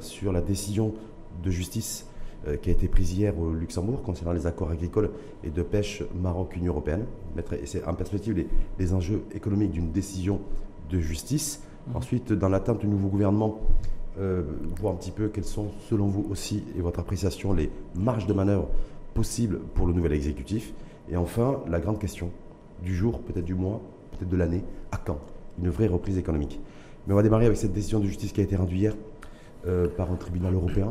sur la décision de justice euh, qui a été prise hier au Luxembourg concernant les accords agricoles et de pêche Maroc-Union européenne. Mettre en perspective les, enjeux économiques d'une décision de justice. Mmh. Ensuite, dans l'attente du nouveau gouvernement, euh, voir un petit peu quelles sont, selon vous aussi, et votre appréciation, les marges de manœuvre possibles pour le nouvel exécutif. Et enfin, la grande question du jour, peut-être du mois, peut-être de l'année, à quand? Une vraie reprise économique Mais on va démarrer avec cette décision de justice qui a été rendue hier par un tribunal européen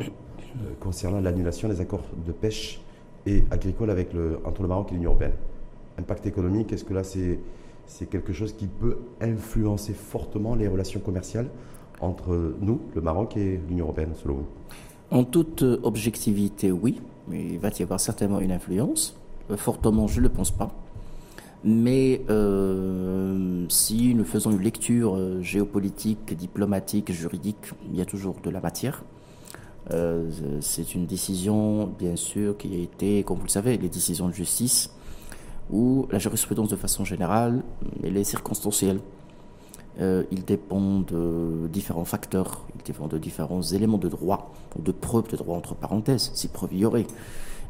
euh, concernant l'annulation des accords de pêche et agricole avec le, entre le Maroc et l'Union européenne. Impact économique, est-ce que là c'est, c'est quelque chose qui peut influencer fortement les relations commerciales entre nous, le Maroc et l'Union européenne, selon vous? En toute objectivité, oui, mais il va y avoir certainement une influence. Euh, fortement, je ne le pense pas. Mais euh, si nous faisons une lecture euh, géopolitique, diplomatique, juridique, il y a toujours de la matière. Euh, c'est une décision, bien sûr, qui a été, comme vous le savez, les décisions de justice, où la jurisprudence, de façon générale, elle est circonstancielle. Euh, il dépend de différents facteurs, il dépend de différents éléments de droit, ou de preuves de droit entre parenthèses, si preuve y aurait.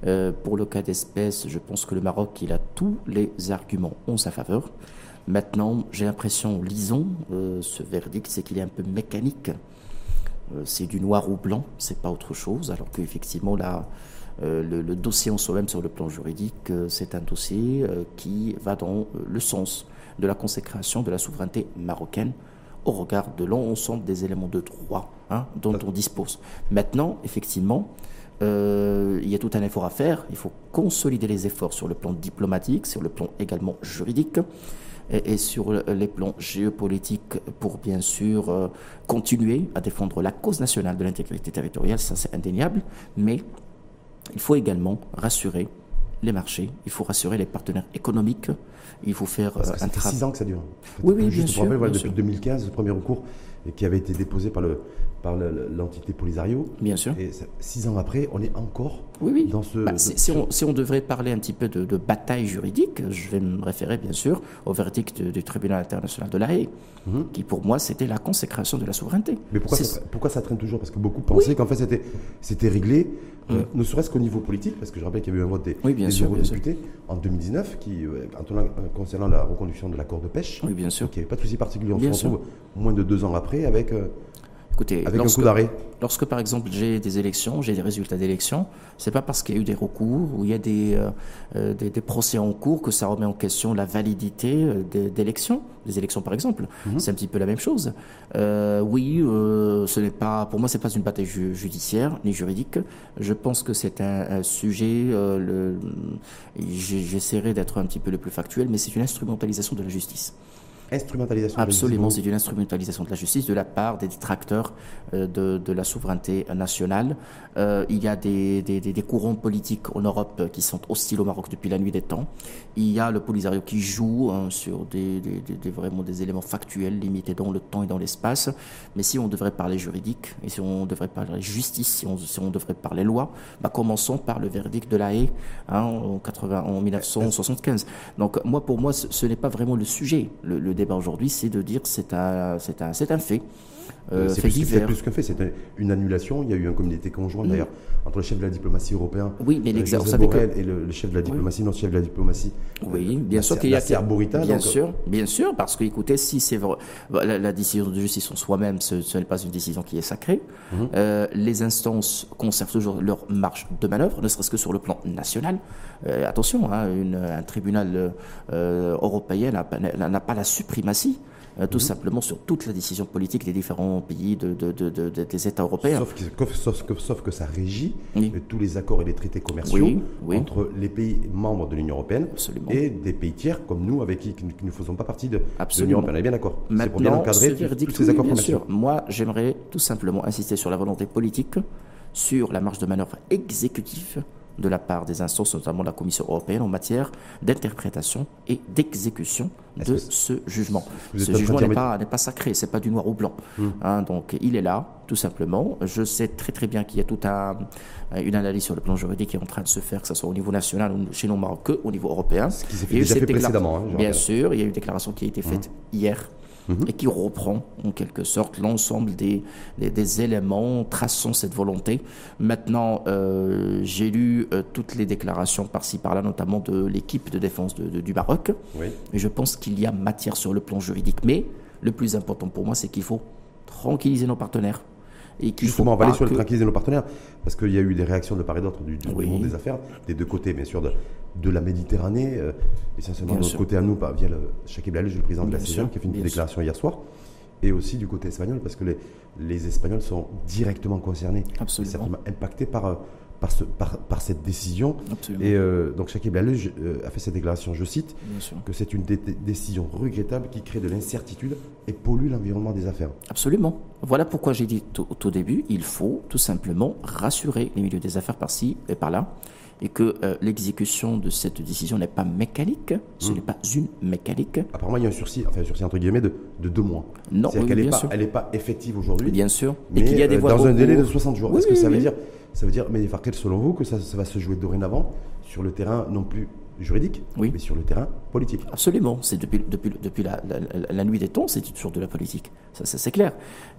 Euh, pour le cas d'espèce, je pense que le Maroc, il a tous les arguments en sa faveur. Maintenant, j'ai l'impression, lisons euh, ce verdict, c'est qu'il est un peu mécanique. Euh, c'est du noir ou blanc, c'est pas autre chose, alors qu'effectivement, là, le, le, dossier en soi-même sur le plan juridique, c'est un dossier qui va dans le sens de la consécration de la souveraineté marocaine au regard de l'ensemble des éléments de droit hein, dont on dispose. Maintenant, effectivement, euh, il y a tout un effort à faire. Il faut consolider les efforts sur le plan diplomatique, sur le plan également juridique et, sur les plans géopolitiques pour bien sûr euh, continuer à défendre la cause nationale de l'intégrité territoriale, ça c'est indéniable, mais il faut également rassurer les marchés, il faut rassurer les partenaires économiques, il faut faire euh, un travail. six ans que ça dure. Oui, oui, bien sûr, depuis 2015, le premier recours qui avait été déposé par le par l'entité Polisario. Bien sûr. Et six ans après, on est encore oui, oui. dans ce. Bah, si, on, si, on, devrait parler un petit peu de, bataille juridique, je vais me référer bien sûr au verdict du tribunal international de La Haye, mhm. qui pour moi c'était la consécration de la souveraineté. Mais pourquoi, ça, pourquoi ça traîne toujours? Parce que beaucoup pensaient qu'en fait c'était réglé, euh, ne serait-ce qu'au niveau politique, parce que je rappelle qu'il y a eu un vote des, oui, bien députés en 2019 qui, euh, euh, concernant la reconduction de l'accord de pêche. Oui, bien sûr. il n'y avait pas de souci particulier. On se retrouve moins de deux ans après avec. Écoutez, Avec lorsque, un coup d'arrêt Lorsque, par exemple, j'ai des élections, j'ai des résultats d'élections, c'est pas parce qu'il y a eu des recours ou il y a des, euh, euh, des, des, procès en cours que ça remet en question la validité euh, d'élections, des élections par exemple. Mhm. C'est un petit peu la même chose. Euh, oui, ce n'est pas, pour moi, c'est pas une bataille judiciaire ni juridique. Je pense que c'est un, un, sujet. J'essaierai d'être un petit peu le plus factuel, mais c'est une instrumentalisation de la justice. Instrumentalisation Absolument, c'est une instrumentalisation de la justice de la part des détracteurs euh, de, de la souveraineté nationale. Euh, il y a des, des, des, courants politiques en Europe qui sont hostiles au Maroc depuis la nuit des temps. Il y a le Polisario qui joue hein, sur des, vraiment des éléments factuels limités dans le temps et dans l'espace. Mais si on devrait parler juridique, et si on devrait parler justice, si on, si on devrait parler loi, bah commençons par le verdict de la haie hein, en, 80, en 1975. Donc moi, pour moi, ce, n'est pas vraiment le sujet. Le, le débat aujourd'hui, c'est de dire c'est un, c'est un, c'est un fait. Euh, c'est plus, qu'un fait, c'est une annulation. Il y a eu un comité conjoint d'ailleurs entre le chef de la diplomatie européen oui, mais euh, et le, chef de la diplomatie, non chef de la diplomatie. Oui, bien sûr qu'il y a Arborita, Bien sûr, bien sûr, parce que écoutez, si c'est la, la, décision de justice en soi-même, ce, n'est pas une décision qui est sacrée. Euh, les instances conservent toujours leur marge de manœuvre, ne serait-ce que sur le plan national. Euh, attention, hein, une, un tribunal euh, européen n'a pas la suprématie euh, tout mhm. simplement sur toute la décision politique des différents pays de, des États européens. Sauf que, sauf que, ça régit tous les accords et les traités commerciaux entre les pays membres de l'Union européenne et des pays tiers comme nous avec qui, qui ne faisons pas partie de, l'Union européenne. On est bien d'accord. C'est pour bien encadrer tous ces accords commerciaux. Moi, j'aimerais tout simplement insister sur la volonté politique, sur la marge de manœuvre exécutive de la part des instances, notamment la Commission européenne, en matière d'interprétation et d'exécution de ce jugement. Ce jugement n'est pas, pas, sacré, c'est pas du noir au blanc. Hmm. Hein, donc il est là, tout simplement. Je sais très très bien qu'il y a toute un, une analyse sur le plan juridique qui est en train de se faire, que ce soit au niveau national ou chez nous Maroc, au niveau européen. Ce qui s'est fait, déjà fait précédemment. Hein, bien sûr, il y a eu une déclaration qui a été faite hmm. hier et qui reprend en quelque sorte l'ensemble des, des, éléments traçant cette volonté. Maintenant, euh, j'ai lu euh, toutes les déclarations par-ci par-là, notamment de l'équipe de défense de, du Maroc, et je pense qu'il y a matière sur le plan juridique. Mais le plus important pour moi, c'est qu'il faut tranquilliser nos partenaires. Et Justement, on va aller sur le tranquilliser nos partenaires, parce qu'il y a eu des réactions de part et d'autre du, monde des affaires, des deux côtés, bien sûr, de, de la Méditerranée, euh, essentiellement de notre côté à nous, via le, Shakib le président de la CGM, qui a fait une déclaration hier soir, et aussi du côté espagnol, parce que les, les Espagnols sont directement concernés, Absolument. certainement impactés par, euh, par, ce, par, par, cette décision. Et euh, donc Shakib Lalouche a fait cette déclaration, je cite, que c'est une décision regrettable qui crée de l'incertitude et pollue l'environnement des affaires. Absolument. Voilà pourquoi j'ai dit au tout début, il faut tout simplement rassurer les milieux des affaires par-ci et par-là et que euh, l'exécution de cette décision n'est pas mécanique, ce hmm. n'est pas une mécanique. Apparemment, il y a un sursis, enfin un sursis entre guillemets de, de deux mois. Non, oui, qu'elle n'est pas, effective aujourd'hui. Bien sûr. Mais qu'il y a des euh, voies dans un délai de 60 jours. Est-ce que ça veut dire, ça veut dire, mais quel selon vous que ça, ça va se jouer dorénavant sur le terrain non plus juridique, oui. mais sur le terrain politique? Absolument. C'est depuis, depuis, depuis la, la, nuit des temps, c'est toujours de la politique. Ça, c'est clair.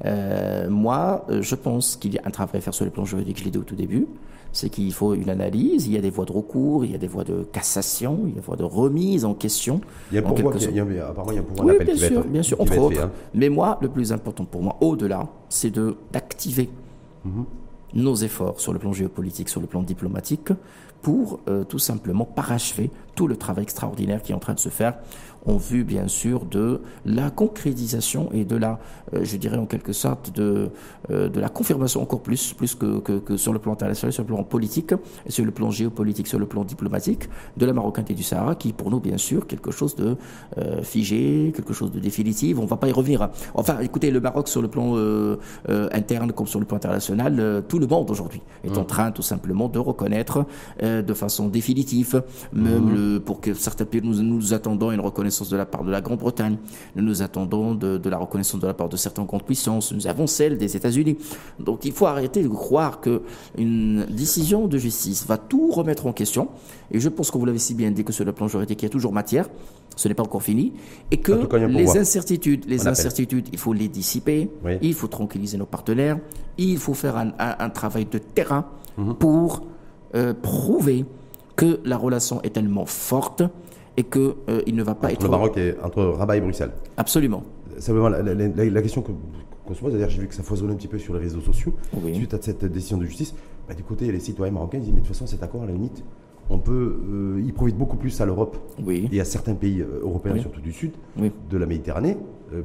Euh, moi, je pense qu'il y a un travail à faire sur le plan juridique, je l'ai dit au tout début c'est qu'il faut une analyse, il y a des voies de recours, il y a des voies de cassation, il y a des voies de remise en question. Il y a, pourquoi, il y a, apparemment, il y a un pouvoir oui, bien sûr, bien sûr, entre autres. Hein. Mais moi, le plus important pour moi, au-delà, c'est d'activer mhm. Nos efforts sur le plan géopolitique, sur le plan diplomatique, pour euh, tout simplement parachever tout le travail extraordinaire qui est en train de se faire en vue, bien sûr, de la concrétisation et de la, euh, je dirais en quelque sorte, de, euh, de la confirmation encore plus, plus que, que, sur le plan international, sur le plan politique, sur le plan géopolitique, sur le plan diplomatique, de la Marocanité du Sahara, qui pour nous, bien sûr, quelque chose de euh, figé, quelque chose de définitif. On ne va pas y revenir. Enfin, écoutez, le Maroc sur le plan interne comme sur le plan international, tout le monde aujourd'hui est en mmh. train tout simplement de reconnaître de façon définitive, même mmh. le, pour que certains pays nous, nous attendons une reconnaissance de la part de la Grande-Bretagne, nous nous attendons de, la reconnaissance de la part de certaines grandes puissances, nous avons celle des États-Unis. Donc il faut arrêter de croire qu'une décision de justice va tout remettre en question. Et je pense que vous l'avez si bien dit que sur le plan juridique, il y a toujours matière, ce n'est pas encore fini, et que les incertitudes, les incertitudes, il faut les dissiper, il faut tranquilliser nos partenaires, il faut faire un, travail de terrain mhm. pour euh, prouver que la relation est tellement forte et qu'il euh, ne va pas entre être... Le Maroc et entre Rabat et Bruxelles. Absolument. Simplement, la, la, question qu'on se pose, c'est-à-dire j'ai vu que ça foisonnait un petit peu sur les réseaux sociaux, suite à cette décision de justice, bah, du côté, les citoyens marocains ils disent, mais de toute façon, cet accord, à la limite, on peut, euh, il profite beaucoup plus à l'Europe et à certains pays euh, européens, surtout du sud, de la Méditerranée,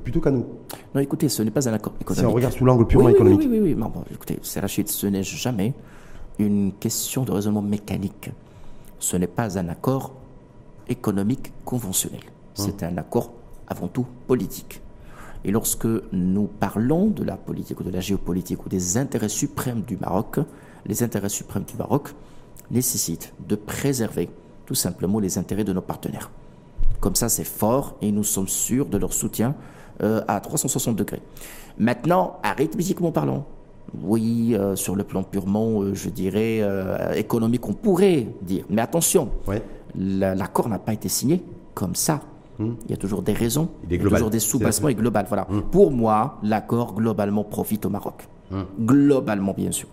plutôt qu'à nous. Non, écoutez, ce n'est pas un accord économique. Si on regarde sous l'angle purement économique. Oui, oui, oui. Bon, écoutez, Rachid, ce n'est jamais une question de raisonnement mécanique. Ce n'est pas un accord économique conventionnel. C'est un accord avant tout politique. Et lorsque nous parlons de la politique ou de la géopolitique ou des intérêts suprêmes du Maroc, les intérêts suprêmes du Maroc nécessitent de préserver tout simplement les intérêts de nos partenaires. Comme ça, c'est fort et nous sommes sûrs de leur soutien euh, à 360 degrés. Maintenant, arithmétiquement parlant, oui, euh, sur le plan purement, euh, je dirais, économique, on pourrait dire. Mais attention, l'accord n'a pas été signé comme ça. Hmm. Il y a toujours des raisons, il, y a toujours des sous-bassements et global. Voilà. Hmm. Pour moi, l'accord globalement profite au Maroc. Hmm. Globalement, bien sûr.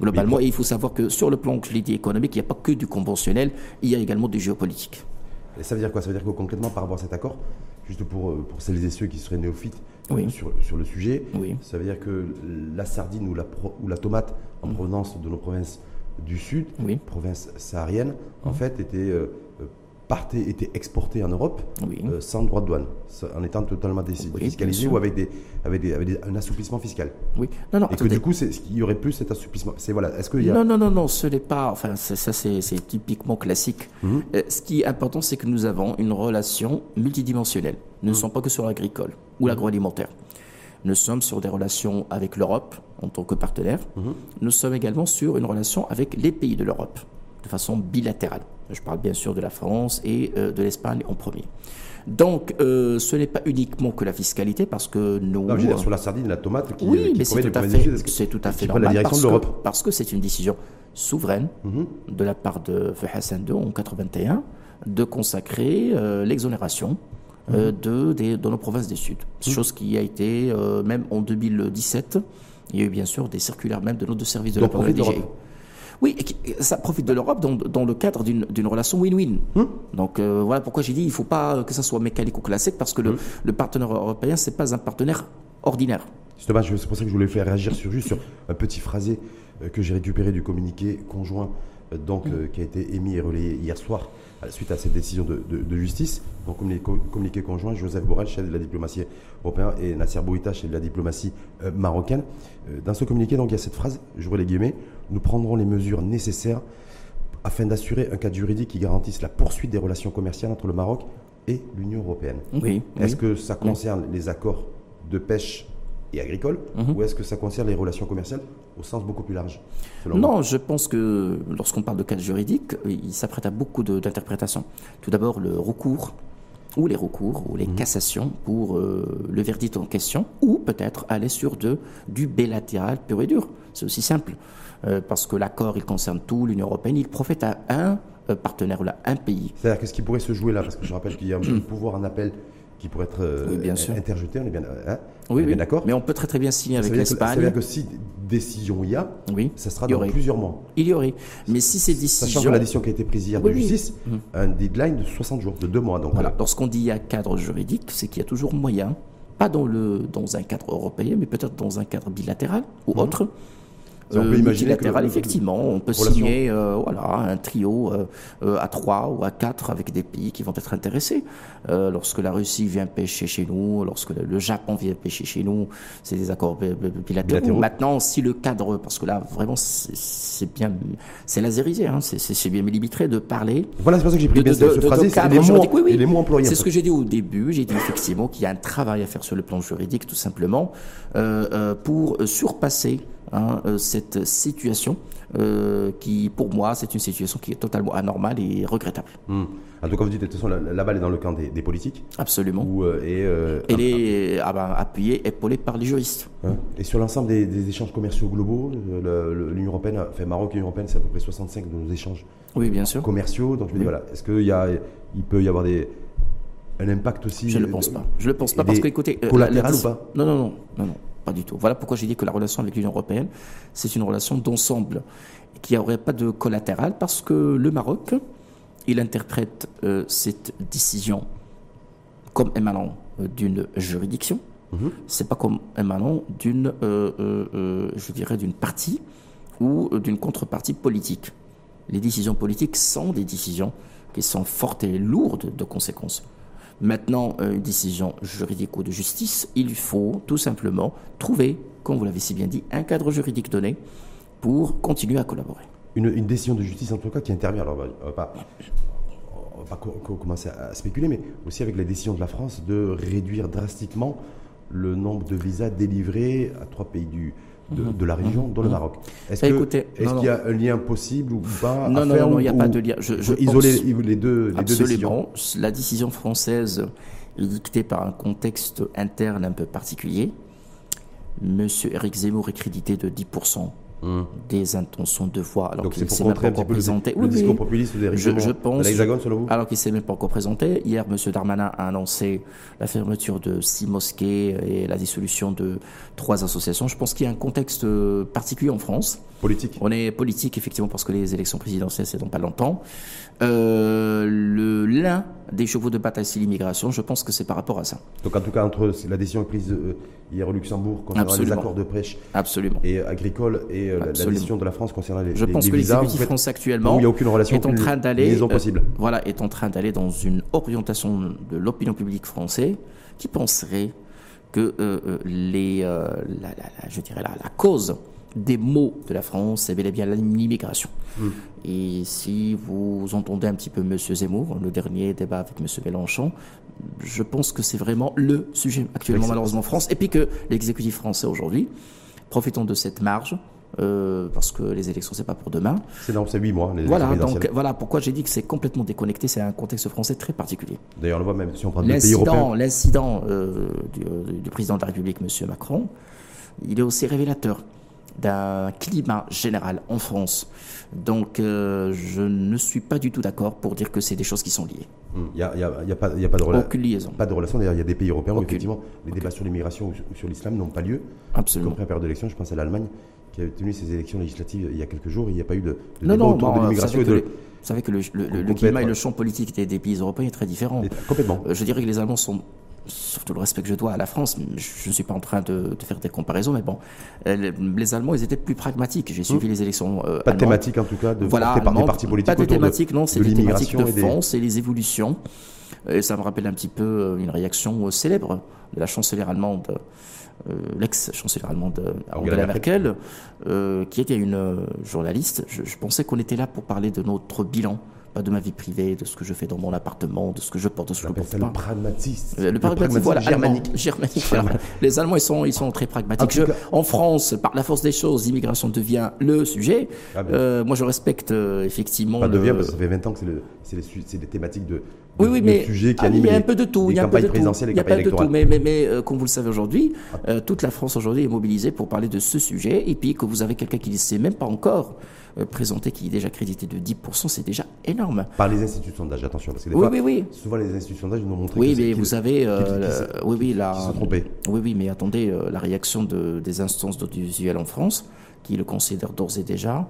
Globalement, et il faut savoir que sur le plan, je l'ai dit, économique, il n'y a pas que du conventionnel, il y a également du géopolitique. Et ça veut dire quoi? Ça veut dire que concrètement, par rapport à cet accord, juste pour, euh, pour celles et ceux qui seraient néophytes sur, sur, le sujet, ça veut dire que la sardine ou la, ou la tomate en provenance de nos provinces du Sud, province saharienne, en fait, était, euh, partait, était exportée en Europe euh, sans droit de douane, en étant totalement défiscalisé ou avec, des, avec, des, un assouplissement fiscal. Oui. Non, non, Et que du coup, il y aurait plus cet assouplissement. C'est voilà. Est-ce qu'il y a... Non, non, non, non, ce n'est pas. Enfin, ça, c'est typiquement classique. Mhm. ce qui est important, c'est que nous avons une relation multidimensionnelle. Nous ne mhm. sommes pas que sur l'agricole ou mhm. l'agroalimentaire. Nous sommes sur des relations avec l'Europe en tant que partenaire. Nous sommes également sur une relation avec les pays de l'Europe de façon bilatérale. Je parle bien sûr de la France et euh, de l'Espagne en premier. Donc, euh, ce n'est pas uniquement que la fiscalité, parce que nous. Non, je dire, sur la sardine, la tomate, qui, oui, mais c'est tout, à fait, c'est tout à fait normal. La direction parce, de l'Europe. parce que c'est une décision souveraine mhm. de la part de Feu Hassan II en 81 de consacrer euh, l'exonération euh, de, des- nos provinces du Sud. Chose qui a été, euh, même en 2017, il y a eu bien sûr des circulaires même de nos deux services de Donc, la part Oui, et ça profite de l'Europe dans, dans le cadre d'une relation win-win. Donc euh, voilà pourquoi j'ai dit il ne faut pas que ça soit mécanique ou classique parce que le, le partenaire européen c'est pas un partenaire ordinaire. C'est pour ça que je voulais faire réagir sur juste sur un petit phrasé euh, que j'ai récupéré du communiqué conjoint euh, donc, euh, qui a été émis et relayé hier soir à la suite à cette décision de, de- de justice. Donc communiqué, conjoint, Joseph Borrell, chef de la diplomatie européenne, et Nasser Bourita, chef de la diplomatie euh, marocaine. Euh, dans ce communiqué, donc, il y a cette phrase, j'ouvre les guillemets, nous prendrons les mesures nécessaires afin d'assurer un cadre juridique qui garantisse la poursuite des relations commerciales entre le Maroc et l'Union européenne. Oui. Est-ce oui. que ça concerne les accords de pêche et agricole Mhm. ou est-ce que ça concerne les relations commerciales au sens beaucoup plus large Non, je pense que lorsqu'on parle de cadre juridique, il s'apprête à beaucoup d'interprétations. Tout d'abord, le recours, ou les recours, ou les cassations pour euh, le verdict en question, ou peut-être aller sur de, du bilatéral pur et dur. C'est aussi simple. Euh, parce que l'accord, il concerne tout, l'Union européenne, il profite à un euh, partenaire, là, un pays. C'est-à-dire que ce qui pourrait se jouer là, parce que je rappelle qu'il y a un pouvoir en appel qui pourrait être euh, Oui, bien sûr. interjeté, on est bien, hein? Oui, bien d'accord? Mais on peut très très bien signer Ça avec veut dire que- l'Espagne. si décision il y a, Oui, ça sera dans plusieurs mois. Il y aurait. Mais si ces Sachant décisions... que la décision qui a été prise hier de justice, un deadline de 60 jours, de deux mois. Donc Voilà. Lorsqu'on dit il y a cadre juridique, c'est qu'il y a toujours moyen, pas dans, le, dans un cadre européen, mais peut-être dans un cadre bilatéral ou autre. Ça, on peut Euh, imaginer multilatéral, que effectivement, on peut signer euh, voilà, un trio euh, euh, à trois ou à quatre avec des pays qui vont être intéressés. Euh, lorsque la Russie vient pêcher chez nous, lorsque le, Japon vient pêcher chez nous, c'est des accords bi- bi- bilatéraux. Bilatéraux. Maintenant, si le cadre, parce que là, vraiment, c'est bien, c'est laserisé, hein, c'est- bien millimétré de parler voilà, c'est pour ça que j'ai pris bien ce ce phrasé, c'est cadre les mots, juridique. Oui, oui. les mots employés. C'est ce que j'ai dit au début. J'ai dit effectivement qu'il y a un travail à faire sur le plan juridique, tout simplement, euh, euh, pour surpasser hein, euh, cette situation euh, qui, pour moi, c'est une situation qui est totalement anormale et regrettable. Hum. En tout cas, vous dites de toute façon, la, la balle est dans le camp des, des politiques. Absolument. Où, euh, et, euh, Elle est ah ben, appuyée, épaulée par les juristes. Hein. Et sur l'ensemble des, des échanges commerciaux globaux, l'Union européenne, enfin Maroc et l'Union européenne, c'est à peu près 65 de nos échanges Oui, bien sûr. commerciaux. Donc je me dis, voilà, est-ce qu'il y a, il peut y avoir des, un impact aussi Je ne le pense pas. Je ne le pense pas parce que, écoutez. collatéral la- ou pas? Non, non, non, non, non, pas du tout. Voilà pourquoi j'ai dit que la relation avec l'Union européenne, c'est une relation d'ensemble, et qu'il n'y aurait pas de collatéral, parce que le Maroc, il interprète euh, cette décision comme émanant euh, d'une juridiction. Mhm. C'est pas comme émanant d'une, euh, je dirais, d'une partie ou d'une contrepartie politique. Les décisions politiques sont des décisions qui sont fortes et lourdes de conséquences. Maintenant, euh, une décision juridique ou de justice, il faut tout simplement trouver, comme vous l'avez si bien dit, un cadre juridique donné pour continuer à collaborer. une, décision de justice en tout cas qui intervient. Alors on va, pas, on va pas co- co- commencer à spéculer, mais aussi avec la décision de la France de réduire drastiquement le nombre de visas délivrés à trois pays du, de, de la région, dont le Maroc. Est-ce Bah, est-ce non, qu'il y a un lien possible ou pas Non, à non, faire non, il n'y a pas de lien. Je- je isoler pense- les deux, les deux décisions. La décision française est dictée par un contexte interne un peu particulier. Monsieur Eric Zemmour est crédité de 10% des intentions de voix, alors qu'il ne s'est même pas encore le, présenté. le Oui, discours populiste Je- je pense- l'Hexagone, selon vous Alors qu'il ne s'est même pas encore présenté. Hier, M. Darmanin a annoncé la fermeture de six mosquées et la dissolution de trois associations. Je pense qu'il y a un contexte euh, particulier en France. Politique. On est politique, effectivement, parce que les élections présidentielles, c'est dans pas longtemps. Euh, le L'un des chevaux de bataille, c'est l'immigration. Je pense que c'est par rapport à ça. Donc en tout cas, entre la décision prise euh, hier au Luxembourg concernant les accords de Absolument. et agricole et euh, la- décision de la France concernant les, Je les- pense les que l'exécutif français actuellement où il n'y a aucune relation, est en train d'aller, euh, voilà, est en train d'aller dans une orientation de l'opinion publique française qui penserait que euh, les, euh, la, la- la- je dirais la, la cause des maux de la France, c'est bel et bien l'immigration. Hmm. Et si vous entendez un petit peu Monsieur Zemmour, le dernier débat avec Monsieur Mélenchon, je pense que c'est vraiment le sujet actuellement malheureusement en France. Et puis que l'exécutif français aujourd'hui, profitant de cette marge, euh, parce que les élections c'est pas pour demain, C'est dans ces huit mois, les voilà, élections donc voilà pourquoi j'ai dit que c'est complètement déconnecté, c'est un contexte français très particulier. D'ailleurs, on le voit même si on parle de pays européens. L'incident, euh, du, du président de la République, M. Macron, il est aussi révélateur. D'un climat général en France. Donc, euh, je ne suis pas du tout d'accord pour dire que c'est des choses qui sont liées. Hmm. Il n'y a, a, a, a pas de relation. Aucune liaison. Pas de relation. D'ailleurs, il y a des pays européens où effectivement les débats sur l'immigration ou sur l'islam n'ont pas lieu. Absolument. Compris en période d'élection, je pense à l'Allemagne qui a tenu ses élections législatives il y a quelques jours. Il n'y a pas eu de, de non, débat non, autour bon, de l'immigration et vous de. savez que le- vous savez que le, climat et le champ politique des, des pays européens est très différent. Complètement. Euh, Je dirais que les Allemands sont, surtout le respect que je dois à la France, je ne suis pas en train de, de faire des comparaisons, mais bon, euh, les, Allemands, ils étaient plus pragmatiques. J'ai suivi les élections euh, Mmh. Pas de thématique en tout cas de Voilà, par des partis politiques Pas de thématique, non, c'est de des thématiques de des- fond, c'est les évolutions. Et ça me rappelle un petit peu euh, une réaction euh, célèbre de la chancelière allemande, euh, l'ex-chancelière allemande Angela Angela Merkel, euh, qui était une journaliste. Je, je pensais qu'on était là pour parler de notre bilan, pas de ma vie privée, de ce que je fais dans mon appartement, de ce que je porte, de ce que je porte le pas. pragmatisme. Euh, Le pragmatisme, voilà, germanique. germanique. Les Allemands, ils sont, ils sont très pragmatiques. En Je- France, par la force des choses, l'immigration devient le sujet. Ah ben. Euh, moi, je respecte euh, effectivement. Pas le- devient parce que ça fait 20 ans que c'est le- des thématiques de, de, Oui, oui, mais qui ah, il y a un peu de tout. les Il y a un peu de tout. Il y a pas de tout. Mais, mais, mais euh, comme vous le savez aujourd'hui, euh, toute la France aujourd'hui est mobilisée pour parler de ce sujet. Et puis que vous avez quelqu'un qui ne sait même pas encore euh, présenter, qui est déjà crédité de 10%, c'est déjà énorme. Par les instituts de sondage, attention, parce que des Oui, fois, oui, oui. souvent les instituts de sondage nous ont montré Oui, que mais vous savez, euh, le- oui, oui, la, se oui, oui, mais attendez, euh, la réaction de, des instances d'audiovisuel en France, qui le considèrent d'ores et déjà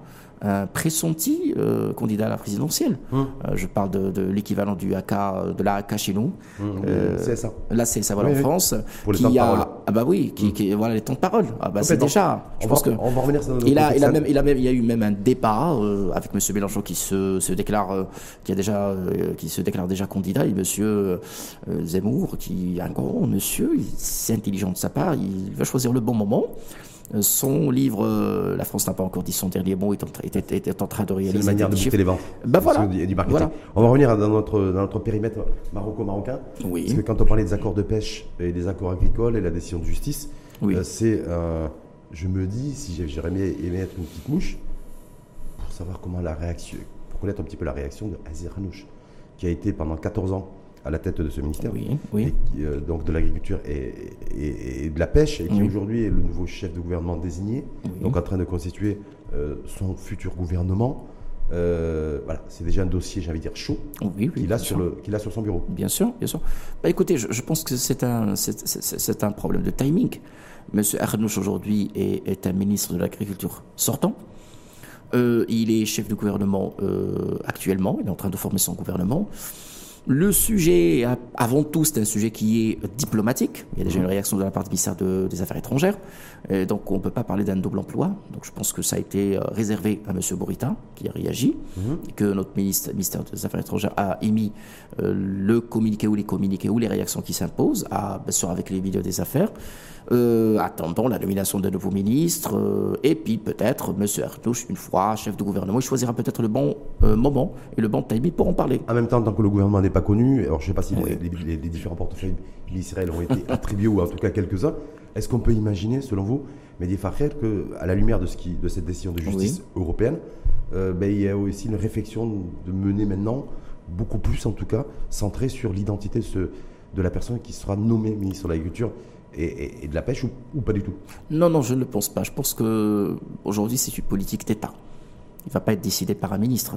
pressenti euh, candidat à la présidentielle. Hum. Euh, je parle de, de l'équivalent du AK, euh, de la AK chez nous. Euh, c'est ça. Là, c'est ça, voilà, Oui, en oui. France. Pour les qui temps de a, parole. Ah bah oui, qui, qui- voilà les temps de parole. Ah bah c'est déjà. Je On pense va, que on va revenir sur notre il a, il a même, il a même, il y a eu même un débat euh, avec Monsieur Mélenchon qui se, se déclare, euh, qui a déjà, euh, qui se déclare déjà candidat, et Monsieur euh, Zemmour, qui est un grand monsieur, c'est intelligent de sa part, il va choisir le bon moment. Euh, Son livre, euh, La France n'a pas encore dit son dernier mot, est en, tra- était, était en train de C'est réaliser une manière de boucler les ventes. Bah voilà. C'est Du, marketing. Voilà. On va revenir dans notre, dans notre périmètre maroco-marocain. Oui. Parce que quand on parlait des accords de pêche et des accords agricoles et la décision de justice, Oui. euh, c'est. euh, je me dis, si j'aurais aimé, aimé être une petite mouche, pour savoir comment la réaction. pour connaître un petit peu la réaction de Azir Hanouch, qui a été pendant 14 ans à la tête de ce ministère. Oui, oui. euh, donc de l'agriculture et, et- et de la pêche, et qui Oui. aujourd'hui est le nouveau chef de gouvernement désigné, donc en train de constituer euh, son futur gouvernement. Euh, voilà, c'est déjà un dossier, j'ai envie de dire, chaud, Oui, oui, qu'il a, sur sûr. le, qu'il a sur son bureau. Bien sûr, bien sûr. Bah, écoutez, je, je pense que c'est un, c'est, un problème de timing. Monsieur Arnouch aujourd'hui est, est un ministre de l'Agriculture sortant. Euh, il est chef de gouvernement euh, actuellement. Il est en train de former son gouvernement. Le sujet, avant tout, c'est un sujet qui est diplomatique. Il y a déjà une réaction de la part du ministère de- des Affaires étrangères. Et donc, on ne peut pas parler d'un double emploi. Donc, je pense que ça a été euh, réservé à M. Bourita, qui a réagi, et que notre ministre, ministère des Affaires étrangères a émis euh, le communiqué ou les communiqués ou les réactions qui s'imposent, à, bien sûr avec les milieux des affaires, euh, attendant la nomination d'un nouveau ministre, euh, et puis peut-être M. Arnouch, une fois chef de gouvernement, il choisira peut-être le bon euh, moment et le bon timing pour en parler. En même temps, tant que le gouvernement n'est pas connu, alors je ne sais pas si les, les- les- les différents portefeuilles d'Israël ont été attribués ou en tout cas quelques-uns, est-ce qu'on peut imaginer, selon vous, Mehdi Fakhel, qu'à la lumière de, ce qui, de cette décision de justice européenne, ben, il y a aussi une réflexion de mener maintenant, beaucoup plus en tout cas, centrée sur l'identité de, de la personne qui sera nommée ministre de l'Agriculture et, de la Pêche ou, ou pas du tout? Non, non, je ne le pense pas. Je pense que aujourd'hui, c'est une politique d'État. Il ne va pas être décidé par un ministre.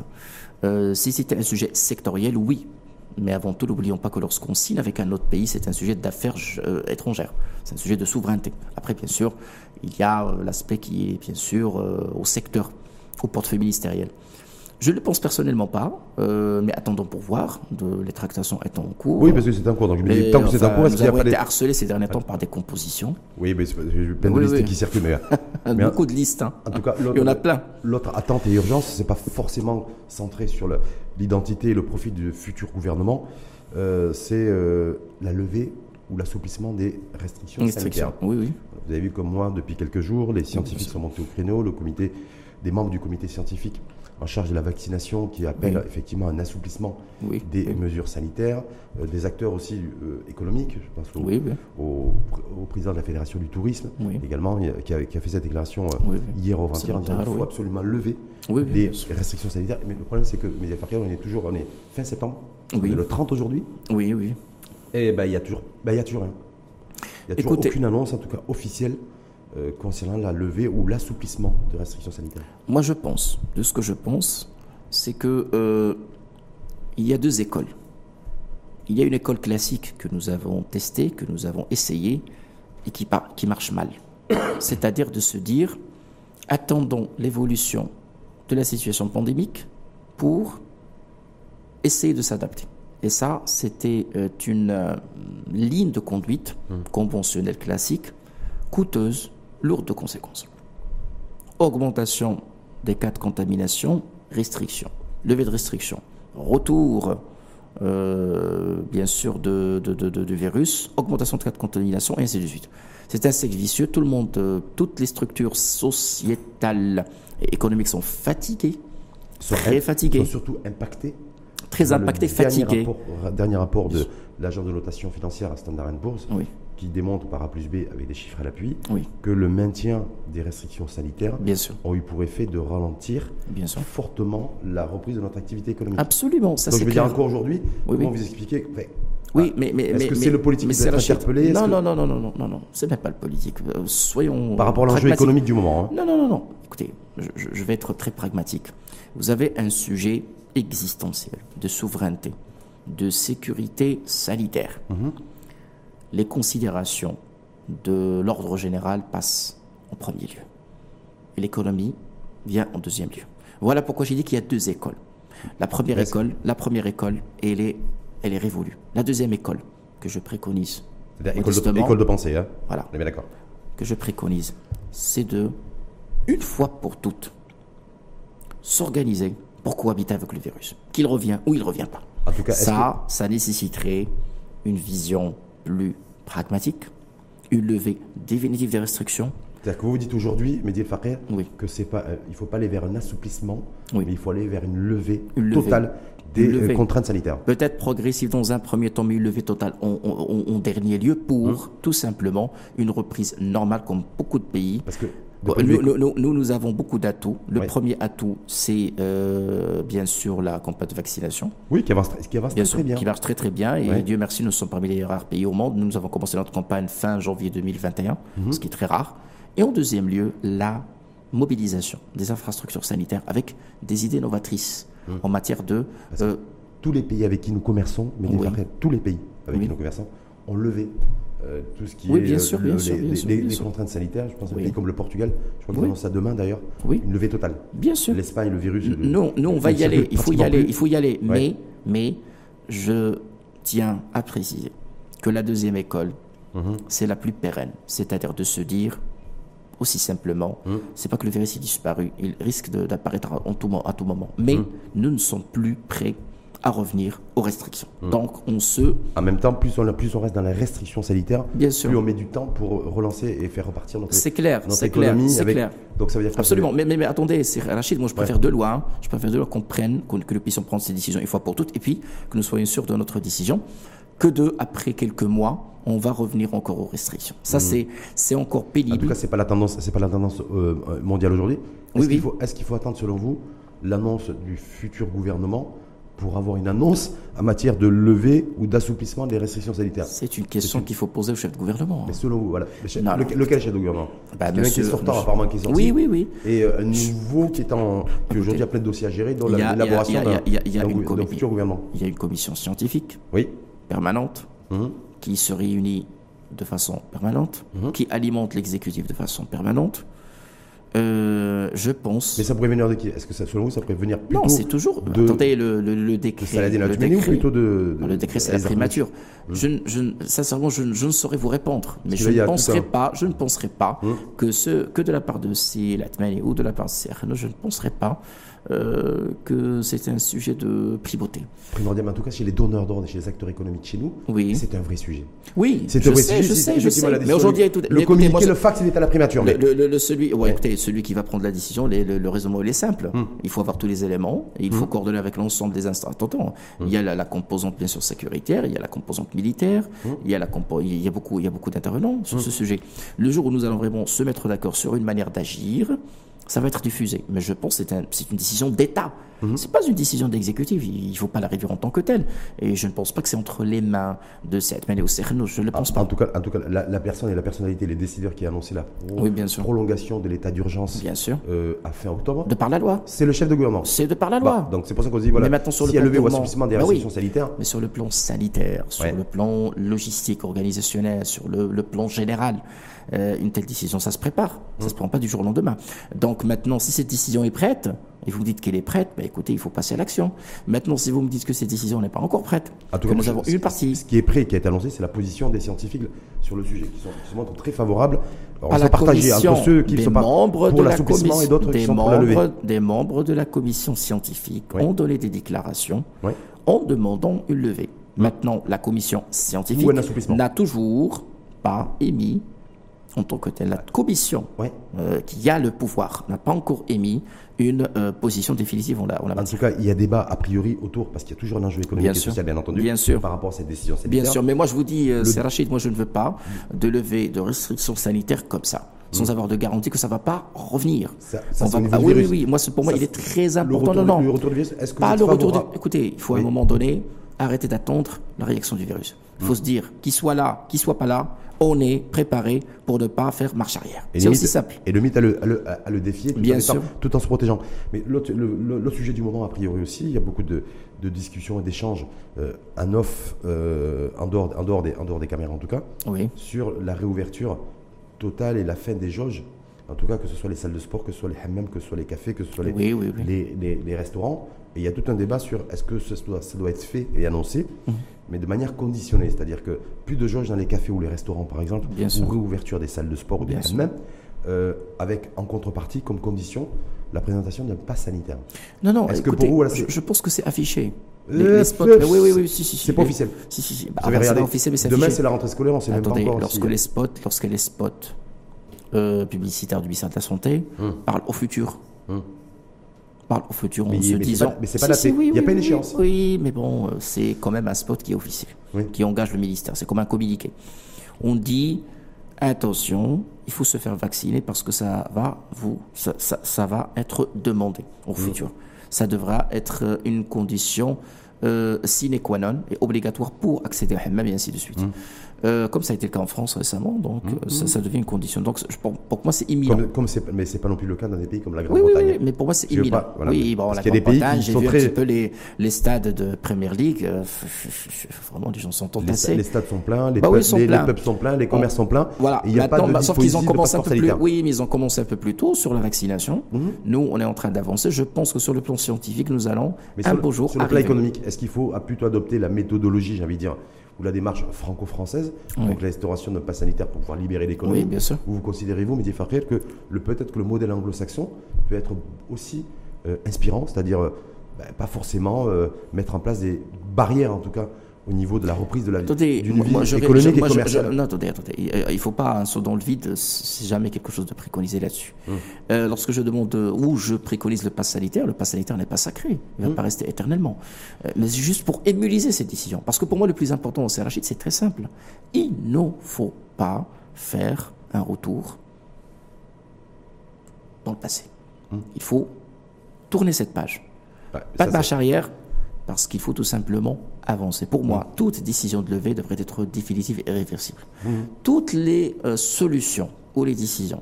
Euh, si c'était un sujet sectoriel, oui. Mais avant tout, n'oublions pas que lorsqu'on signe avec un autre pays, c'est un sujet d'affaires euh, étrangères. C'est un sujet de souveraineté. Après, bien sûr, il y a euh, l'aspect qui est, bien sûr, euh, au secteur, au portefeuille ministériel. Je ne le pense personnellement pas, euh, mais attendons pour voir. De, les tractations étant en cours. Oui, parce que c'est en cours. Donc je me dis, Et, tant que c'est en cours, est-ce qu'il n'y a pas été des... harcelés ces derniers temps par des compositions. Oui, mais c'est plein de Oui, listes oui. qui circulent. Mais, Beaucoup de listes. Hein. en tout cas, Il y en a l'autre- plein. L'autre attente et urgence, c'est pas forcément centré sur l'identité et le profit du futur gouvernement. Euh, c'est euh, la levée ou l'assouplissement des restrictions Restriction. sanitaires. Oui, oui. Vous avez vu comme moi, depuis quelques jours, les scientifiques sont montés au créneau, le comité, des membres du comité scientifique en charge de la vaccination qui appelle Oui. effectivement un assouplissement Oui, des oui. mesures sanitaires, euh, des acteurs aussi euh, économiques, je pense au, président de la Fédération du tourisme également, y qui a, qui a fait cette déclaration euh, hier au 20 C'est en disant qu'il faut oui. absolument lever les restrictions sanitaires. Mais le problème, c'est que Farquhar, on est toujours on est fin septembre, on Oui. est le 30 aujourd'hui, Oui, oui. et ben, il y a toujours, il y a toujours rien. Il n'y a toujours Écoutez- aucune annonce, en tout cas officielle, euh, concernant la levée ou l'assouplissement de restrictions sanitaires Moi, je pense, de ce que je pense, c'est que euh, il y a deux écoles. Il y a une école classique que nous avons testée, que nous avons essayée et qui, qui marche mal. C'est-à-dire de se dire, attendons l'évolution de la situation pandémique pour essayer de s'adapter. Et ça, c'était euh, une ligne de conduite mmh. conventionnelle classique, coûteuse, lourde de conséquences. Augmentation des cas de contamination, restriction, levée de restriction, retour, euh, bien sûr, de, du virus, augmentation de cas de contamination, et ainsi de suite. C'est un cercle vicieux. Tout le monde, toutes les structures sociétales et économiques sont fatiguées, très fatiguées. Sont surtout impactées très impacté, fatigué. dernier rapport de l'agence de notation financière à Standard Poor's, qui démontre par A plus B, avec des chiffres à l'appui, que le maintien des restrictions sanitaires Bien sûr. ont eu pour effet de ralentir Bien sûr. fortement la reprise de notre activité économique. Absolument, ça Donc je veux dire encore aujourd'hui, comment vous expliquez oui, mais, mais est-ce que c'est le politique qui doit être interpellé? Non, non, non, non, non, non, non, non, ce n'est pas le politique. Euh, soyons par rapport à l'enjeu économique du moment. Hein. Non, non, non, non. Écoutez, je, je, vais être très pragmatique. Vous avez un sujet existentielle, de souveraineté, de sécurité sanitaire. Mhm. Les considérations de l'ordre général passent en premier lieu. Et l'économie vient en deuxième lieu. Voilà pourquoi j'ai dit qu'il y a deux écoles. La première école, la première école, elle est, elle est révolue. La deuxième école que je préconise, école de, école de pensée, hein voilà, on est bien d'accord. Que je préconise, c'est de, une fois pour toutes, s'organiser pour cohabiter avec le virus. Qu'il revient ou il ne revient pas. En tout cas, ça, ça nécessiterait une vision plus pragmatique, une levée définitive des restrictions. C'est-à-dire que vous vous dites aujourd'hui, Mehdi El oui. que c'est pas, euh, il faut pas aller vers un assouplissement, mais il faut aller vers une levée, totale des euh, contraintes sanitaires. Peut-être progressive dans un premier temps, mais une levée totale en, dernier lieu pour hum. tout simplement une reprise normale comme beaucoup de pays. Parce que nous, nous, avons beaucoup d'atouts. Le premier atout, c'est euh, bien sûr la campagne de vaccination. Oui, qui avance, qui avance très, bien. Qui marche très très bien. Et Dieu merci, nous sommes parmi les rares pays au monde. Nous avons commencé notre campagne fin janvier 2021, mhm. ce qui est très rare. Et en deuxième lieu, la mobilisation des infrastructures sanitaires avec des idées novatrices mhm. en matière de... Euh, tous les pays avec qui nous commerçons, mais tous les pays avec qui nous commerçons, ont levé euh, tout ce qui est bien sûr, bien les, sûr, les, contraintes sanitaires. Je pense à un pays comme le Portugal, je crois qu'on ça demain d'ailleurs, une levée totale. Bien sûr. L'Espagne, le virus. Non, non, on va y aller. Il faut y aller. Il faut y aller. Mais, mais je tiens à préciser que la deuxième école, mhm. c'est la plus pérenne. C'est-à-dire de se dire aussi simplement, mhm. c'est pas que le virus est disparu, il risque d'apparaître à tout, à tout moment. Mais mhm. nous ne sommes plus prêts à revenir aux restrictions. Hmm. Donc on se... En même temps, plus on, plus on reste dans les restrictions sanitaires, Bien sûr. plus on met du temps pour relancer et faire repartir notre, c'est clair, c'est clair, c'est clair. Donc ça veut dire Absolument, mais, mais, mais, attendez, c'est Rachid, moi je préfère de loi, hein. je préfère de loi qu'on prenne, que nous puissions prendre ces décisions une fois pour toutes, et puis que nous soyons sûrs de notre décision, que de, après quelques mois, on va revenir encore aux restrictions. Ça, hmm. c'est, encore pénible. En tout cas, c'est pas la tendance, c'est pas la tendance euh, mondiale aujourd'hui. Est-ce, qu'il faut, est-ce qu'il faut attendre, selon vous, l'annonce du futur gouvernement pour avoir une annonce en matière de levée ou d'assouplissement des restrictions sanitaires C'est une question qu'il faut poser au chef de gouvernement. Mais selon vous, voilà. lequel chef de gouvernement bah, monsieur, qui est sortant, apparemment, qui est sorti. Oui, oui, oui. Et euh, un nouveau qui est en, qui aujourd'hui a plein de dossiers à gérer dans l'élaboration d'un futur gouvernement. Il y a une commission scientifique. Oui. Permanente. Hum. Qui se réunit de façon permanente. Hum. Qui alimente l'exécutif de façon permanente euh, je pense. Mais ça pourrait venir de qui? Est-ce que ça, selon vous, ça pourrait venir plutôt Non, c'est toujours. De... Attendez, le, le, le décret. le décret, ou plutôt de, Le décret, c'est la primature. Hum. Je, je, sincèrement, je, je, ne saurais vous répondre. Mais je ne, penserai pas, je ne penserai pas hum. que, ce, que de la part de C. ou de la part de CRN, je ne penserai pas euh, que c'est un sujet de primauté. Primordial, en tout cas, chez les donneurs d'ordre, chez les acteurs économiques chez nous, oui. c'est un vrai sujet. Oui, c'est un vrai sais, sujet. Je sais, je sais. Mais aujourd'hui, tout... le communiqué, le fax, il est à la primature. Le, le, celui, ouais, écoutez, celui qui va prendre la décision, le, raisonnement, il est simple. Hum. Il faut avoir tous les éléments et il faut hum. coordonner avec l'ensemble des instants. Attends, hum. il y a la, composante, bien sûr, sécuritaire, il y a la composante militaire, il y a, la il y a beaucoup, il y a beaucoup d'intervenants sur ce sujet. Le jour où nous allons vraiment se mettre d'accord sur une manière d'agir, ça va être diffusé. Mais je pense que c'est une décision d'État. Mhm. C'est pas une décision d'exécutif. Il ne faut pas la réduire en tant que telle. Et je ne pense pas que c'est entre les mains de cette ou Serno. Je ne le pense pas. En tout cas, en tout cas la, personne et la personnalité, les décideurs qui a annoncé la prolongation de l'état d'urgence euh, à fin octobre. De par la loi. C'est le chef de gouvernement. C'est de par la loi. Bah, donc c'est pour ça qu'on dit voilà. Mais maintenant sur si le plan levé suffisamment des bah restrictions sanitaires. Mais sur le plan sanitaire, sur le plan logistique, organisationnel, sur le plan général. Euh, une telle décision, ça se prépare. Ça ne se prend pas du jour au lendemain. Donc maintenant, si cette décision est prête, et vous me dites qu'elle est prête, bah écoutez, il faut passer à l'action. Maintenant, si vous me dites que cette décision n'est pas encore prête, que nous avons une partie. Ce qui est prêt, qui est annoncé, c'est la position des scientifiques sur le sujet, qui sont, qui très favorables. à la commission entre ceux qui sont membres pour l'assouplissement et d'autres qui sont membres, pour la. Des membres de la commission scientifique ont donné des déclarations en demandant une levée. Maintenant, la commission scientifique n'a toujours pas émis en tant que telle. La commission euh, qui a le pouvoir n'a pas encore émis une euh, position définitive. On l'a, en tout cas, il y a débat a priori autour, parce qu'il y a toujours un enjeu économique et social, bien entendu, bien sûr. par rapport à cette décision. Bien sûr, mais moi je vous dis, euh, c'est Rachid, moi je ne veux pas de lever de restrictions sanitaires comme ça sans mm. avoir de garantie que ça ne va pas revenir. Ça, ah, oui, oui, oui. Moi, pour moi, il est très important. Le retour, non, Le retour du virus, est-ce que pas le retour du... Écoutez, il faut à un moment donné arrêter d'attendre la réaction du virus. Il faut se dire, qu'il soit là, qu'il soit pas là, on est préparé pour ne pas faire marche arrière. C'est aussi simple. Et le mythe à le, à le, défier tout, Bien en sûr. tout en se protégeant. Mais l'autre sujet du moment, a priori aussi, il y a beaucoup de, discussions et d'échanges euh, en off, euh, en, dehors, en, dehors des, en dehors des caméras en tout cas, oui. sur la réouverture totale et la fin des jauges. En tout cas, que ce soit les salles de sport, que ce soit les hammams, que ce soit les cafés, que ce soit les, les, les, restaurants. Et il y a tout un débat sur est-ce que ça doit, ça doit, être fait et annoncé. Mmh mais de manière conditionnée. C'est-à-dire que plus de jauges dans les cafés ou les restaurants, par exemple, ou réouverture des salles de sport ou des même, euh, avec en contrepartie comme condition la présentation d'un pass sanitaire. Non, non, Est-ce que pour vous, je, pense que c'est affiché. Les, euh, spots, oui, oui, oui, si, si, C'est pas officiel. Si, si, si. Bah, c'est officiel, mais c'est Demain, c'est la rentrée scolaire, on sait même pas encore. Lorsque les spots, lorsque les spots euh, publicitaires du ministère de la Santé hum. parlent au futur. Hum parle au futur en se disant. mais c'est pas la il n'y a pas une échéance. Oui, mais bon, euh, c'est quand même un spot qui est officiel, qui engage le ministère. C'est comme un communiqué. On dit attention, il faut se faire vacciner parce que ça va vous, ça, ça, va être demandé au futur. Ça devra être euh, une condition euh, sine qua non et obligatoire pour accéder à Hammam et ainsi de suite. Euh, comme ça a été le cas en France récemment, donc mmh, euh, ça, mmh. devient une condition. Donc pour, pour moi c'est imminent. Comme, comme mais c'est pas non plus le cas dans des pays comme la Grande-Bretagne. Oui, oui, mais pour moi c'est imminent. oui, bon, la Grande-Bretagne, j'ai vu un petit peu les, les stades de Premier League. Euh, vraiment, les gens sont entassés. Les, les, stades sont pleins, les, bah pubs, sont les, pleins. les, pubs sont pleins, les commerces sont pleins. Voilà. Il y a pas de bah, sauf qu'ils ont commencé un peu plus. Oui, mais ils ont commencé un peu plus tôt sur la vaccination. Mmh. Nous, on est en train d'avancer. Je pense que sur le plan scientifique, nous allons un beau jour. Sur le plan économique, est-ce qu'il faut plutôt adopter la méthodologie, j'ai envie de dire ou la démarche franco-française, donc l'instauration d'un pass sanitaire pour pouvoir libérer l'économie. Oui, bien sûr. Ou vous considérez-vous, Mehdi Farker, que peut-être que le modèle anglo-saxon peut être aussi euh, inspirant, c'est-à-dire euh, ben, pas forcément euh, mettre en place des barrières, en tout cas, au niveau de la reprise de la attendez, d'une vie économique et commerciale. non, attendez, attendez. Il ne faut pas un saut dans le vide, c'est jamais quelque chose de préconisé là-dessus. Hum. Euh, lorsque je demande euh, où je préconise le pass sanitaire, le pass sanitaire n'est pas sacré, il ne va hum. pas rester éternellement. Euh, mais c'est juste pour émuliser cette décision. Parce que pour moi, le plus important au CRHIT, c'est très simple. Il ne faut pas faire un retour dans le passé. Hum. Il faut tourner cette page. pas de marche arrière, parce qu'il faut tout simplement avancer. Pour moi, mm. toute décision de levée devrait être définitive et réversible. Mm. Toutes les euh, solutions ou les décisions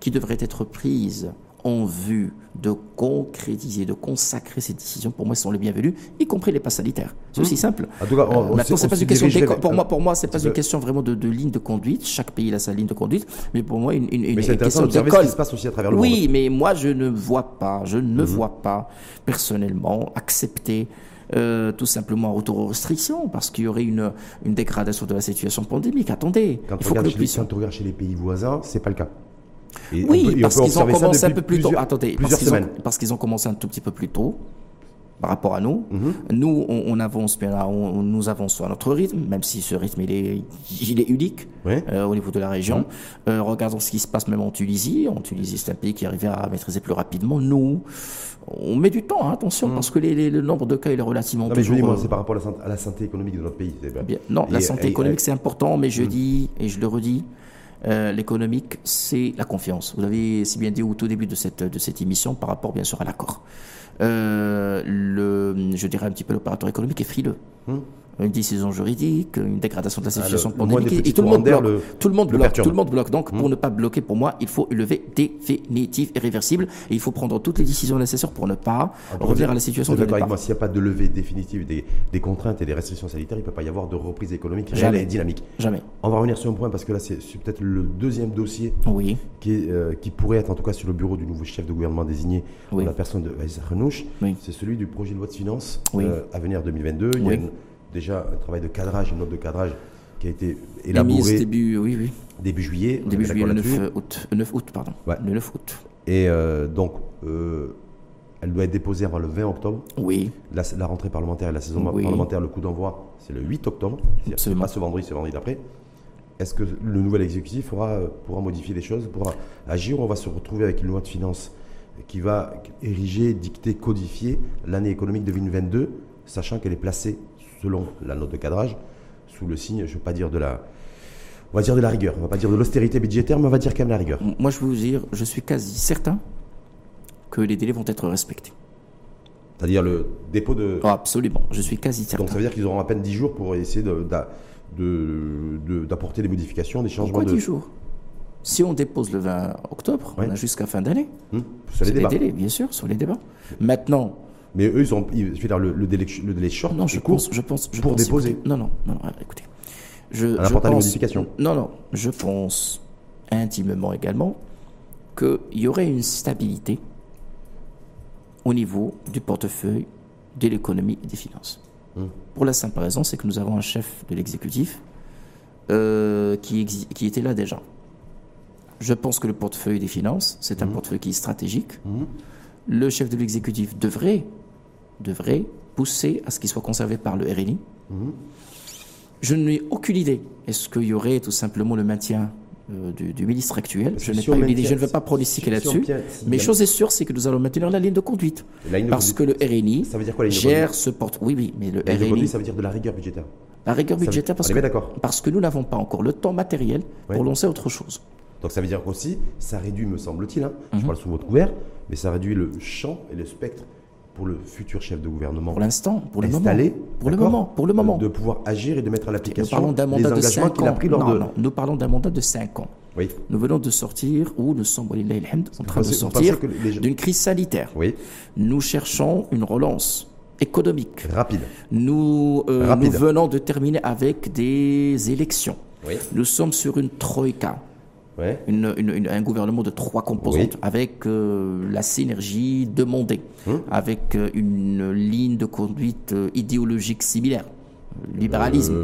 qui devraient être prises en vue de concrétiser, de consacrer ces décisions, pour moi, sont les bienvenues, y compris les pas sanitaires. C'est aussi hmm. simple. En tout cas, euh, maintenant, c'est pas une question pour moi, pour moi, c'est pas une question vraiment de, ligne de conduite. Chaque pays a sa ligne de conduite, mais pour moi, une, une, une question de ce qui se passe aussi à travers le oui, mais moi, je ne vois pas, je ne hmm. vois pas personnellement accepter. Euh, tout simplement retour aux restrictions parce qu'il y aurait une, une dégradation de la situation pandémique. Attendez, quand, il faut que chez, quand on regarde chez les pays voisins, c'est pas le cas oui, parce qu'ils ont commencé un peu plus tôt. Attendez, parce qu'ils ont, commencé un tout petit peu plus tôt par rapport à nous. Mhm. Nous, on, avance, bien là, on, nous avançons à notre rythme, même si ce rythme il est, il est unique euh, au niveau de la région. Mhm. Euh, regardons ce qui se passe même en Tunisie. En Tunisie, c'est un pays qui arrivait à maîtriser plus rapidement. Nous, on met du temps, hein, attention, mhm. parce que le nombre de cas est relativement. Non, mais je dis, moi, euh, c'est par rapport à la, santé, économique de notre pays. non, la santé économique, c'est important, mais je dis, et je le redis, Euh, l'économique, c'est la confiance. Vous l'avez si bien dit au tout début de cette, de cette émission par rapport bien sûr à l'accord. Euh, le, je dirais un petit peu l'opérateur économique est frileux. Hum une décision juridique, une dégradation de la situation pandémique, et tout le monde bloque. Le, tout le monde bloque. Tout le monde bloque. Donc, pour hmm. ne pas bloquer, pour moi, il faut lever définitif et réversible, et il faut prendre toutes les décisions nécessaires pour ne pas revenir à la situation de départ. moi. S'il n'y a pas de levée définitive des, des, contraintes et des restrictions sanitaires, il ne peut pas y avoir de reprise économique réelle et dynamique. Jamais. On va revenir sur un point parce que là, c'est peut-être le deuxième dossier oui. qui, est, euh, qui pourrait être en tout cas sur le bureau du nouveau chef de gouvernement désigné, la personne de Aïssa Renouch. C'est celui du projet de loi de finances euh, à venir 2022. Il y a une, déjà un travail de cadrage, une note de cadrage qui a été élaborée début, oui, oui. début juillet. Début juillet, le 9 août, 9 août, pardon. Le 9 août. Et euh, donc, euh, elle doit être déposée avant le 20 octobre. Oui. La, la rentrée parlementaire et la saison parlementaire, le coup d'envoi, c'est le 8 octobre. C'est pas ce vendredi, c'est vendredi d'après. Est-ce que le nouvel exécutif aura, pourra modifier les choses, pourra agir On va se retrouver avec une loi de finances qui va ériger, dicter, codifier l'année économique de 2022, sachant qu'elle est placée selon la note de cadrage, sous le signe, je ne veux pas dire de la, on va dire de la rigueur, on va pas dire de l'austérité budgétaire, mais on va dire quand même la rigueur. Moi, je vais vous dire, je suis quasi certain que les délais vont être respectés. C'est-à-dire le dépôt de... Oh, absolument, je suis quasi certain. Donc ça veut dire qu'ils auront à peine 10 jours pour essayer d'apporter des modifications, des changements Pourquoi 10 jours? Si on dépose le 20 octobre, on a jusqu'à fin d'année. Hum, sur les, délais, bien sûr, sur les débats. Maintenant, mais eux, ils ont, je veux dire, le, le, délai, le délai short, non, je pense, je pense, pour déposer. non, non, non, écoutez. Je, je pense, modification. Non, non, je pense intimement également qu'il y aurait une stabilité au niveau du portefeuille de l'économie et des finances. Hum. Pour la simple raison, c'est que nous avons un chef de l'exécutif euh, qui, qui était là déjà. Je pense que le portefeuille des finances, c'est un hum. portefeuille qui est stratégique. Hum. Le chef de l'exécutif devrait devrait pousser à ce qu'il soit conservé par le RNI. Mhm. Je n'ai aucune idée. Est-ce qu'il y aurait tout simplement le maintien euh, du, ministre actuel? Je n'ai pas une idée. Je ne veux pas pronostiquer là-dessus. mais chose est sûre, c'est que nous allons maintenir la ligne de conduite. parce que le RNI ça veut dire quoi, gère ce porte. Oui, oui, mais le RNI. ça veut dire de la rigueur budgétaire. La rigueur budgétaire, parce, que, parce que nous n'avons pas encore le temps matériel pour lancer autre chose. Donc ça veut dire aussi, ça réduit, me semble-t-il, hein, je mhm. parle sous votre couvert, mais ça réduit le champ et le spectre pour le futur chef de gouvernement Pour l'instant, pour le moment. Pour le moment, pour le moment. De pouvoir agir et de mettre à l'application les engagements qu'il a pris lors de... Non, nous parlons d'un mandat de 5 ans. Oui. Nous venons de sortir, ou nous sommes, en train de sortir d'une crise sanitaire. Oui. Nous cherchons une relance économique. Rapide. Nous, euh, nous venons de terminer avec des élections. Oui. Nous sommes sur une troïka un gouvernement de trois composantes, avec euh, la synergie demandée, hum. avec euh, une ligne de conduite euh, idéologique similaire. Libéralisme.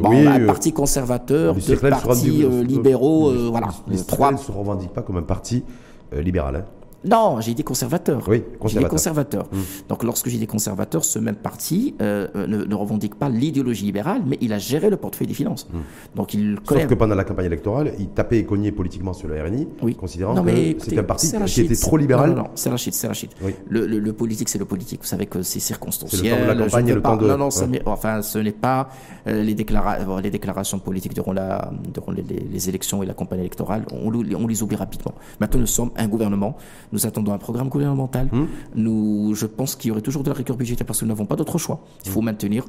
bon, un parti conservateur, deux partis libéraux, voilà. Les trois. ne se revendiquent pas comme un parti libéral. Hein. Non, j'ai dit conservateur. Oui, conservateur. J'ai dit conservateur. Hum. Donc lorsque j'ai dit conservateur, ce même parti euh, ne, revendique pas l'idéologie libérale, mais il a géré le portefeuille des finances. Hum. Donc il Sauf que pendant la campagne électorale, il tapait et cognait politiquement sur le RNI, considérant que c'était un parti qui était trop libéral. Non, non, non c'est Rachid, c'est Rachid. Le, politique, c'est le politique. Vous savez que c'est circonstanciel. C'est le temps de la campagne et le temps de... Non, non, enfin, ce n'est pas euh, les, les, déclarations politiques durant, la, durant les, élections et la campagne électorale. On, on les oublie rapidement. Maintenant, nous sommes un gouvernement nous attendons un programme gouvernemental. Hmm. Nous, je pense qu'il y aurait toujours de la rigueur budgétaire parce que nous n'avons pas d'autre choix. Il faut hmm. maintenir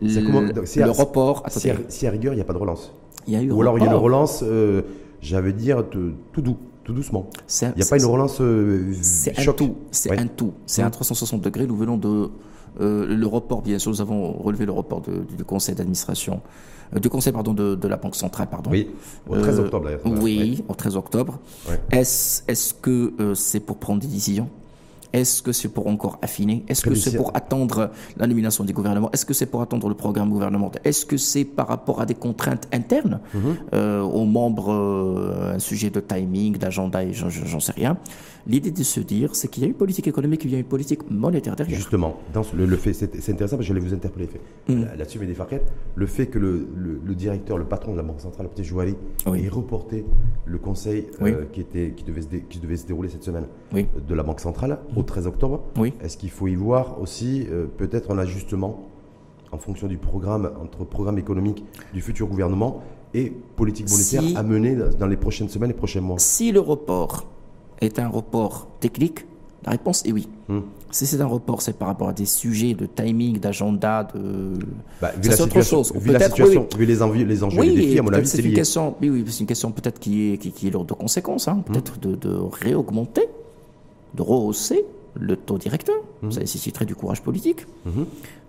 le, report. Si à, rigueur, il n'y a pas de relance. Il y a eu Ou alors il y a une relance, euh, j'avais dire, tout doux tout doucement. Il n'y a pas une relance euh, C'est un tout. C'est un tout. C'est un 360 hmm. degrés. Nous venons de euh, le report, bien sûr, nous avons relevé le report du conseil d'administration, du conseil pardon de, la banque centrale, pardon. Oui, au 13 octobre. oui, au 13 octobre. Est-ce est-ce que c'est pour prendre des décisions? Est-ce que c'est pour encore affiner? Est-ce que c'est pour attendre la nomination du gouvernement Est-ce que c'est pour attendre le programme gouvernemental? Est-ce que c'est par rapport à des contraintes internes? Mhm. euh, aux membres, euh, un sujet de timing, d'agenda, j'en sais rien L'idée de se dire, c'est qu'il y a une politique économique, il y a une politique monétaire derrière. Justement, dans le, fait, c'est intéressant, parce que j'allais vous interpeller. Mm. Là-dessus, mais des le fait que le, directeur, le patron de la Banque centrale, le petit Jouali, ait reporté le conseil euh, qui, était, qui, devait se qui devait se dérouler cette semaine de la Banque centrale au 13 octobre, est-ce qu'il faut y voir aussi euh, peut-être un ajustement en fonction du programme, entre programme économique du futur gouvernement et politique monétaire Si- à mener dans les prochaines semaines et prochains mois? Si le report est un report technique, la réponse est oui. Hmm. Si c'est un report, c'est par rapport à des sujets de timing, d'agenda, de. Bah, vu la autre chose. vu, la Peut-être, situation oui, vu les, envies, les enjeux et Oui, les défis, à mon peut-être avis, c'est une question. Oui, oui, c'est une question peut-être qui est, qui, qui est lourde de conséquences. Hmm. hein. Peut-être de, de réaugmenter, de rehausser le taux directeur. Ça nécessiterait du courage politique.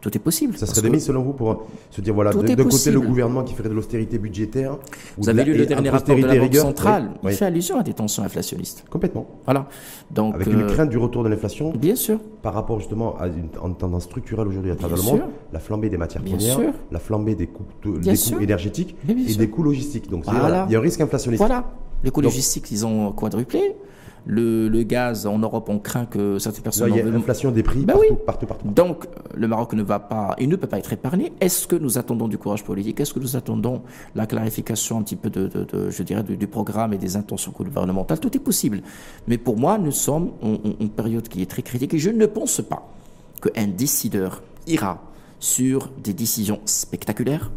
Tout est possible. Ça serait mises selon vous pour se dire voilà, d'un côté le gouvernement qui ferait de l'austérité budgétaire. ou Vous de avez la- lu le dernier rapport de la Banque rigueur. centrale. Oui, Il fait allusion à des tensions inflationnistes. Complètement. Voilà. Donc, Avec une euh, crainte du retour de l'inflation bien sûr. par rapport justement à une, en tendance structurelle aujourd'hui à travers le monde, sûr. la flambée des matières Bien premières, sûr. la flambée des coûts, de- Bien des sûr. coûts énergétiques et sûr. des coûts logistiques. Donc Voilà. il y a un risque inflationniste. Voilà. Les coûts logistiques, ils ont quadruplé. Le, le gaz, en Europe, on craint que certaines Là, personnes il y a veulent- inflation des prix Ben partout, oui. partout, partout. Donc, euh, le Maroc ne va pas, il ne peut pas être épargné. Est-ce que nous attendons du courage politique? Est-ce que nous attendons la clarification un petit peu de, de- de- je dirais, du, du programme et des intentions gouvernementales? Tout est possible. Mais pour moi, nous sommes en, période qui est très critique et je ne pense pas qu'un décideur ira sur des décisions spectaculaires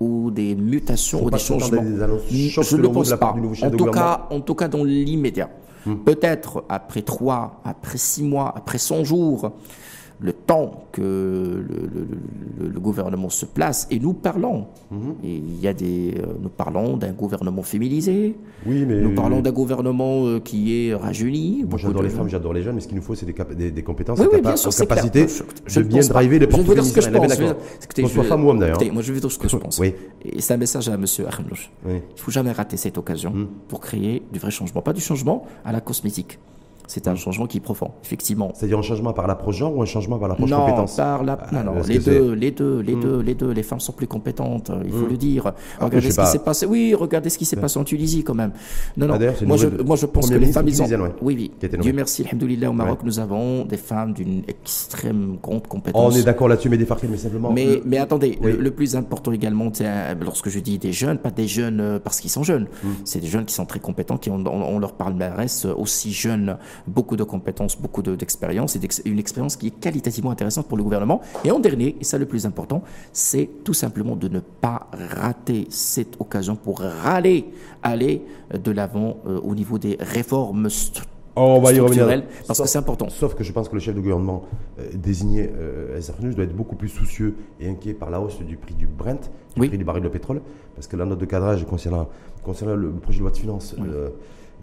ou des mutations Mmh. Ou des changements. des je ne de pense pas. En tout, cas, en tout cas, dans l'immédiat. Peut-être après trois, après six mois, après 100 jours, le temps que le, le- le- gouvernement se place, et nous parlons. Et il y a des, euh, nous parlons d'un gouvernement féminisé. Oui, mais Nous parlons d'un gouvernement euh, qui est rajeuni. Moi, j'adore les femmes, j'adore les jeunes, mais ce qu'il nous faut, c'est des, des, des compétences, Oui, oui, bien sûr, c'est capacité clair. Je- je de bien driver les Je vais vous dire ce que je Qu'on soit vais- femme ou homme, d'ailleurs. moi, je vais dire ce que je pense. Oui. Et c'est un message à M. Arnouch. Oui. Il ne faut jamais rater cette occasion Hmm. pour créer du vrai changement. Pas du changement à la cosmétique. C'est Hmm. un changement qui est profond, effectivement. C'est-à-dire un changement par l'approche genre ou un changement par l'approche Non, compétence par la... non, non, les deux, les deux, les deux, les deux. Les femmes sont plus compétentes, il faut le dire. Regardez ce qui s'est passé. Oui, regardez ce qui s'est passé en Tunisie quand même. Non, non. Ah, moi, je, moi, je pense que les femmes, ils ont. Oui, oui. Dieu merci, alhamdoulilah, au Maroc, nous avons des femmes d'une extrême grande Oh, compétence. on est d'accord là-dessus, mais des mais simplement. Mais, mais attendez, Oui. le, le plus important également, euh, lorsque je dis des jeunes, pas des jeunes euh, parce qu'ils sont jeunes, Hmm. c'est des jeunes qui sont très compétents, qui ont, on, on leur euh, aussi jeunes, beaucoup de compétences, beaucoup de- d'expérience, et une expérience qui est qualitativement intéressante pour le gouvernement. Et en dernier, et ça le plus important, c'est tout simplement de ne pas rater cette occasion pour râler, aller de l'avant euh, au niveau des réformes stru- Oh, on va y revenir. structurelles, parce que Sauf- c'est important. Sauf que je pense que le chef de gouvernement euh, désigné, euh, SRNUS, doit être beaucoup plus soucieux et inquiet par la hausse du prix du Brent, du Oui. prix du baril de pétrole, parce que la note de cadrage concernant, concernant le, le projet de loi de finances euh,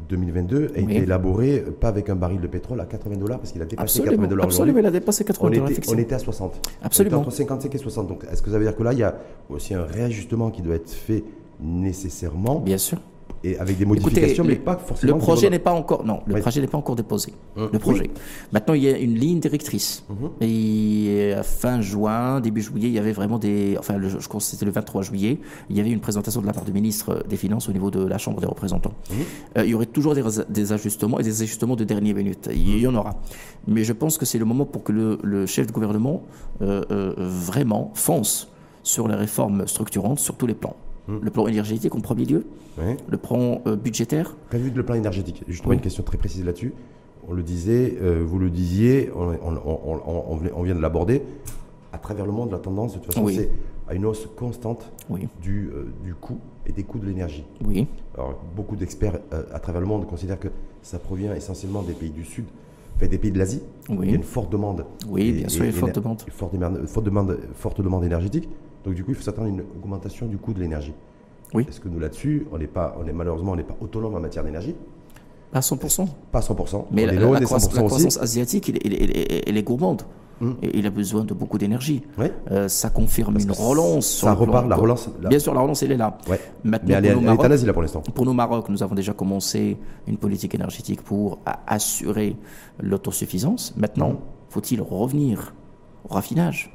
2022 a Oui. été élaboré euh, pas avec un baril de pétrole à 80 dollars, parce qu'il a dépassé 80 Absolument, dollars absolument, il a dépassé 80 On dollars, était, on était à 60. Absolument. On était entre 55 et 60. Donc, est-ce que ça veut dire que là, il y a aussi un réajustement qui doit être fait nécessairement Bien sûr. Et avec des Écoutez, modifications, mais le- pas forcément. Le qui projet n'est pas encore non, le Oui. projet n'est pas encore déposé. Hum, Le projet. Maintenant, il y a une ligne directrice. Mhm. Et à fin juin, début juillet, il y avait vraiment des. Enfin, le- je crois que c'était le 23 juillet. Il y avait une présentation de la part du ministre des Finances au niveau de la Chambre des représentants. Mhm. Euh, il y aurait toujours des, des ajustements et des ajustements de dernière minute. Il y en aura. Mais je pense que c'est le moment pour que le, le chef de gouvernement euh, euh, vraiment fonce sur les réformes structurantes sur tous les plans. Le plan énergétique en premier lieu, le plan euh, budgétaire, Prévu de le plan énergétique. Juste Oui. une question très précise là-dessus. On le disait, euh, vous le disiez, on, vient de l'aborder. À travers le monde, la tendance, de toute façon, Oui. c'est à une hausse constante oui, du, euh, du coût et des coûts de l'énergie. oui, Alors, beaucoup d'experts euh, à travers le monde considèrent que ça provient essentiellement des pays du Sud, enfin, des pays de l'Asie. Il y a une forte demande. Oui, Et- bien sûr, et- une forte demande, forte demande, forte demande énergétique. Donc, du coup, il faut s'attendre à une augmentation du coût de l'énergie. Oui. Est-ce que nous, là-dessus, on n'est pas, on est malheureusement, on n'est pas autonome en matière d'énergie à 100%. Pas 100%. Mais la, croissance, 100% la aussi. croissance asiatique, elle, elle- elle- elle- elle est gourmande. Hum. Et il a besoin de beaucoup d'énergie. Ouais. Euh, ça confirme une relance. sur ça plan- repart, la relance, la- Bien sûr, la relance, elle est là. Ouais. Maintenant, Mais elle est, elle Maroc, Asie, là, pour l'instant. pour nous, Maroc, nous avons déjà commencé une politique énergétique pour assurer l'autosuffisance. Maintenant, faut-il revenir au raffinage?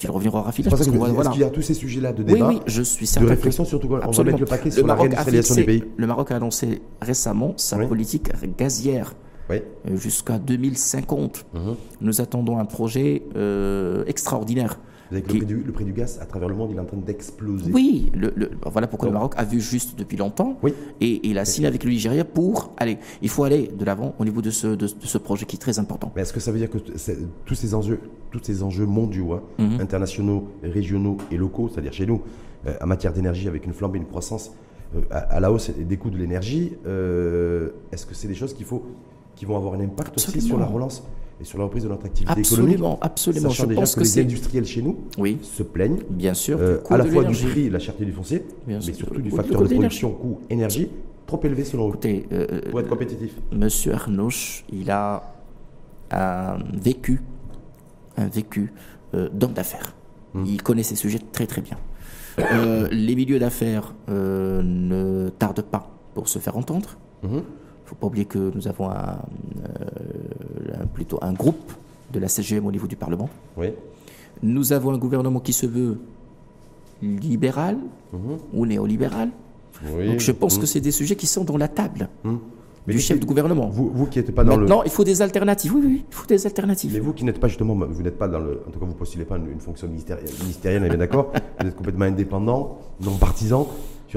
Faut-il revenir au ça Parce que que voilà. qu'il y a tous ces sujets-là de débat, oui, je suis de certain. que- réflexion, surtout qu'on va Absolument. mettre le paquet sur la Maroc a réindustrialisation du pays. Le Maroc a annoncé récemment sa Oui. politique gazière Oui. euh, jusqu'à 2050. Mhm. Nous attendons un projet euh, extraordinaire. Avec le Qui- prix, du, le prix du gaz à travers le monde, il est en train d'exploser. Oui, le- le- voilà pourquoi Donc- le Maroc a vu juste depuis longtemps Oui. et, il a signé avec le Nigeria pour aller. Il faut aller de l'avant au niveau de ce, de, de ce projet qui est très important. Mais est-ce que ça veut dire que tous ces enjeux, tous ces enjeux mondiaux, hein, Mhm. internationaux, régionaux et locaux, c'est-à-dire chez nous, euh, en matière d'énergie avec une flambée, une croissance euh, à, la hausse des coûts de l'énergie. Euh, est-ce que c'est des choses qu'il faut, qui vont avoir un impact aussi sur la relance et sur la reprise de notre activité absolument, économique Absolument, Sachant Je pense que, que les industriels chez nous oui. se plaignent, bien sûr, à la fois du prix, la cherté du foncier, mais surtout du facteur de production, coût énergie, trop élevé selon vous pour être compétitif. Monsieur Arnouch, il a un vécu, un vécu d'homme d'affaires. Hmm. Il connaît ces sujets très très bien. Euh, les milieux d'affaires euh, ne tardent pas pour se faire entendre. Ne faut pas oublier que nous avons un, euh, plutôt un groupe de la CGM au niveau du Parlement. Oui. Nous avons un gouvernement qui se veut libéral mhm. ou néolibéral. Donc je pense mhm. que c'est des sujets qui sont dans la table du chef de gouvernement. Vous, vous qui n'êtes pas dans Maintenant, le. Non, il faut des alternatives. Oui, oui, il faut des alternatives. Mais vous qui n'êtes pas justement, vous n'êtes pas dans le. En tout cas, vous postulez pas une, fonction ministérielle, on est bien d'accord. vous êtes complètement indépendant, non partisan.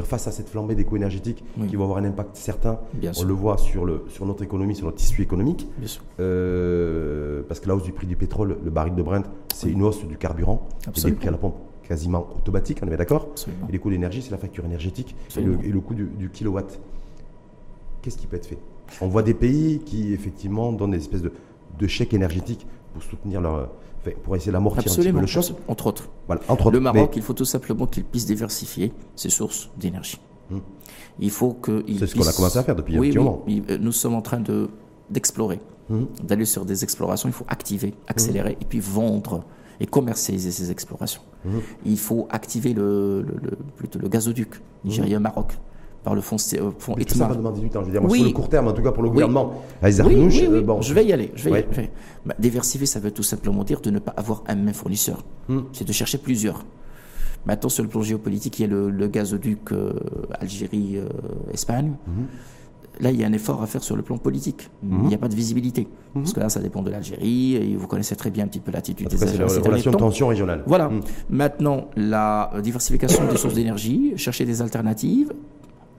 Face à cette flambée des coûts énergétiques qui vont avoir un impact certain, on le voit sur, le, sur notre économie, sur notre tissu économique. Bien sûr. Euh, parce que la hausse du prix du pétrole, le baril de Brent, c'est une hausse du carburant et des prix à la pompe quasiment automatiques, on est d'accord. Et les coûts d'énergie, c'est la facture énergétique et le, coût du, du kilowatt. Qu'est-ce qui peut être fait? On voit des pays qui, effectivement, donnent des espèces de, de chèques énergétiques pour soutenir leur. pour essayer d'amortir un petit peu le choc. Entre autres. Voilà, entre le Maroc, il faut tout simplement qu'il puisse diversifier ses sources d'énergie. Hmm. Il faut que. C'est ce qu'on a commencé à faire depuis oui, un petit moment. Oui, nous sommes en train de d'explorer, hmm. d'aller sur des explorations. Il faut activer, accélérer hmm. et puis vendre et commercialiser ces explorations. Il faut activer le, le, plutôt le gazoduc Nigeria-Maroc par le fonds, euh, fonds Mais ça va demander 18 ans. Je veux dire, moi, sur le court terme, en tout cas pour le gouvernement, oui. oui, euh, bon. je vais y aller. Je vais bah, diversifier, ça veut tout simplement dire de ne pas avoir un même fournisseur. Hmm. C'est de chercher plusieurs. Maintenant, sur le plan géopolitique, il y a le, gazoduc euh, Algérie-Espagne. Hmm. Là, il y a un effort à faire sur le plan politique. Hmm. Il n'y a pas de visibilité. Parce que là, ça dépend de l'Algérie, et vous connaissez très bien un petit peu l'attitude des Algériens. C'est la relation de tension régionale. Voilà. Maintenant, la diversification des sources d'énergie, chercher des alternatives,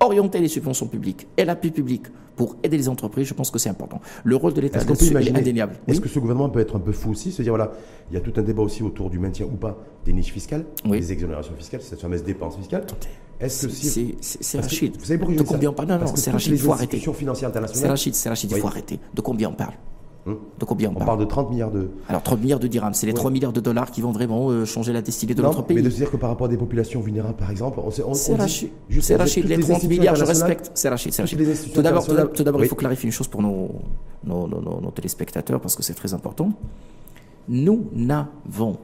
orienter les subventions publiques et l'appui public pour aider les entreprises, je pense que c'est important. Le rôle de l'État est, indéniable. Est-ce que ce gouvernement peut être un peu fou aussi, se dire voilà, il y a tout un débat aussi autour du maintien ou pas des niches fiscales, des exonérations fiscales, cette fameuse dépense fiscale? Est-ce que si... C'est Rachid. Vous savez pourquoi De combien on parle? Non, non, c'est Rachid, il faut arrêter. C'est Rachid, c'est Rachid, il faut arrêter. De combien on parle? Hmm. De combien on, parle, de 30 milliards de. Alors 30 milliards de dirhams, c'est les 3 milliards de dollars qui vont vraiment euh, changer la destinée de notre pays. Mais de se dire que par rapport à des populations vulnérables, par exemple, on, on, c'est Rachid. C'est Rachid, les 30 milliards, je respecte. C'est Rachid, c'est Rachid. Tout d'abord, tout d'abord, il faut clarifier une chose pour nos, nos, nos, nos téléspectateurs parce que c'est très important. Nous n'avons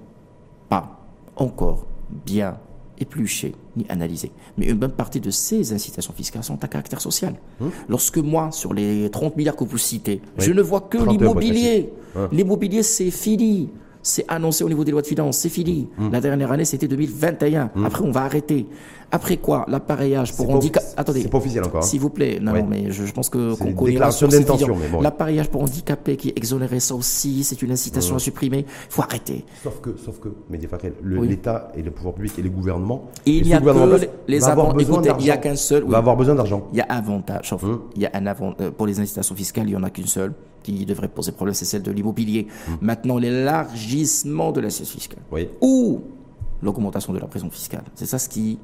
pas encore bien épluché ni analysé. Mais une bonne partie de ces incitations fiscales sont à caractère social. Hum. Lorsque moi, sur les 30 milliards que vous citez, je ne vois que l'immobilier. L'immobilier, c'est fini c'est annoncé au niveau des lois de finances, c'est fini. Hum. La dernière année, c'était 2021. Hum. Après, on va arrêter. Après quoi L'appareillage pour handicapés. Attendez. C'est pas officiel encore. Hein. S'il vous plaît. Non, mais je, pense que qu'on connaît d'intention. L'appareillage pour handicapés qui est exonéré, ça aussi, c'est une incitation hum. à supprimer. Il faut arrêter. Sauf que, sauf que, l'État et le pouvoir public et les gouvernements. il n'y a que les avantages. il n'y a qu'un seul. Va avoir besoin d'argent. Il y a avantage. Il y a un avant, euh, pour les incitations fiscales, il n'y en a qu'une seule qui devrait poser problème, c'est celle de l'immobilier. Hum. Maintenant, l'élargissement de l'assiette fiscale. Ou l'augmentation de la pression fiscale. C'est ça ce qui.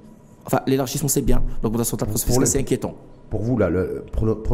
Enfin, l'élargissement, c'est bien. L'augmentation de la pression fiscale, c'est inquiétant. Pour vous, là, le,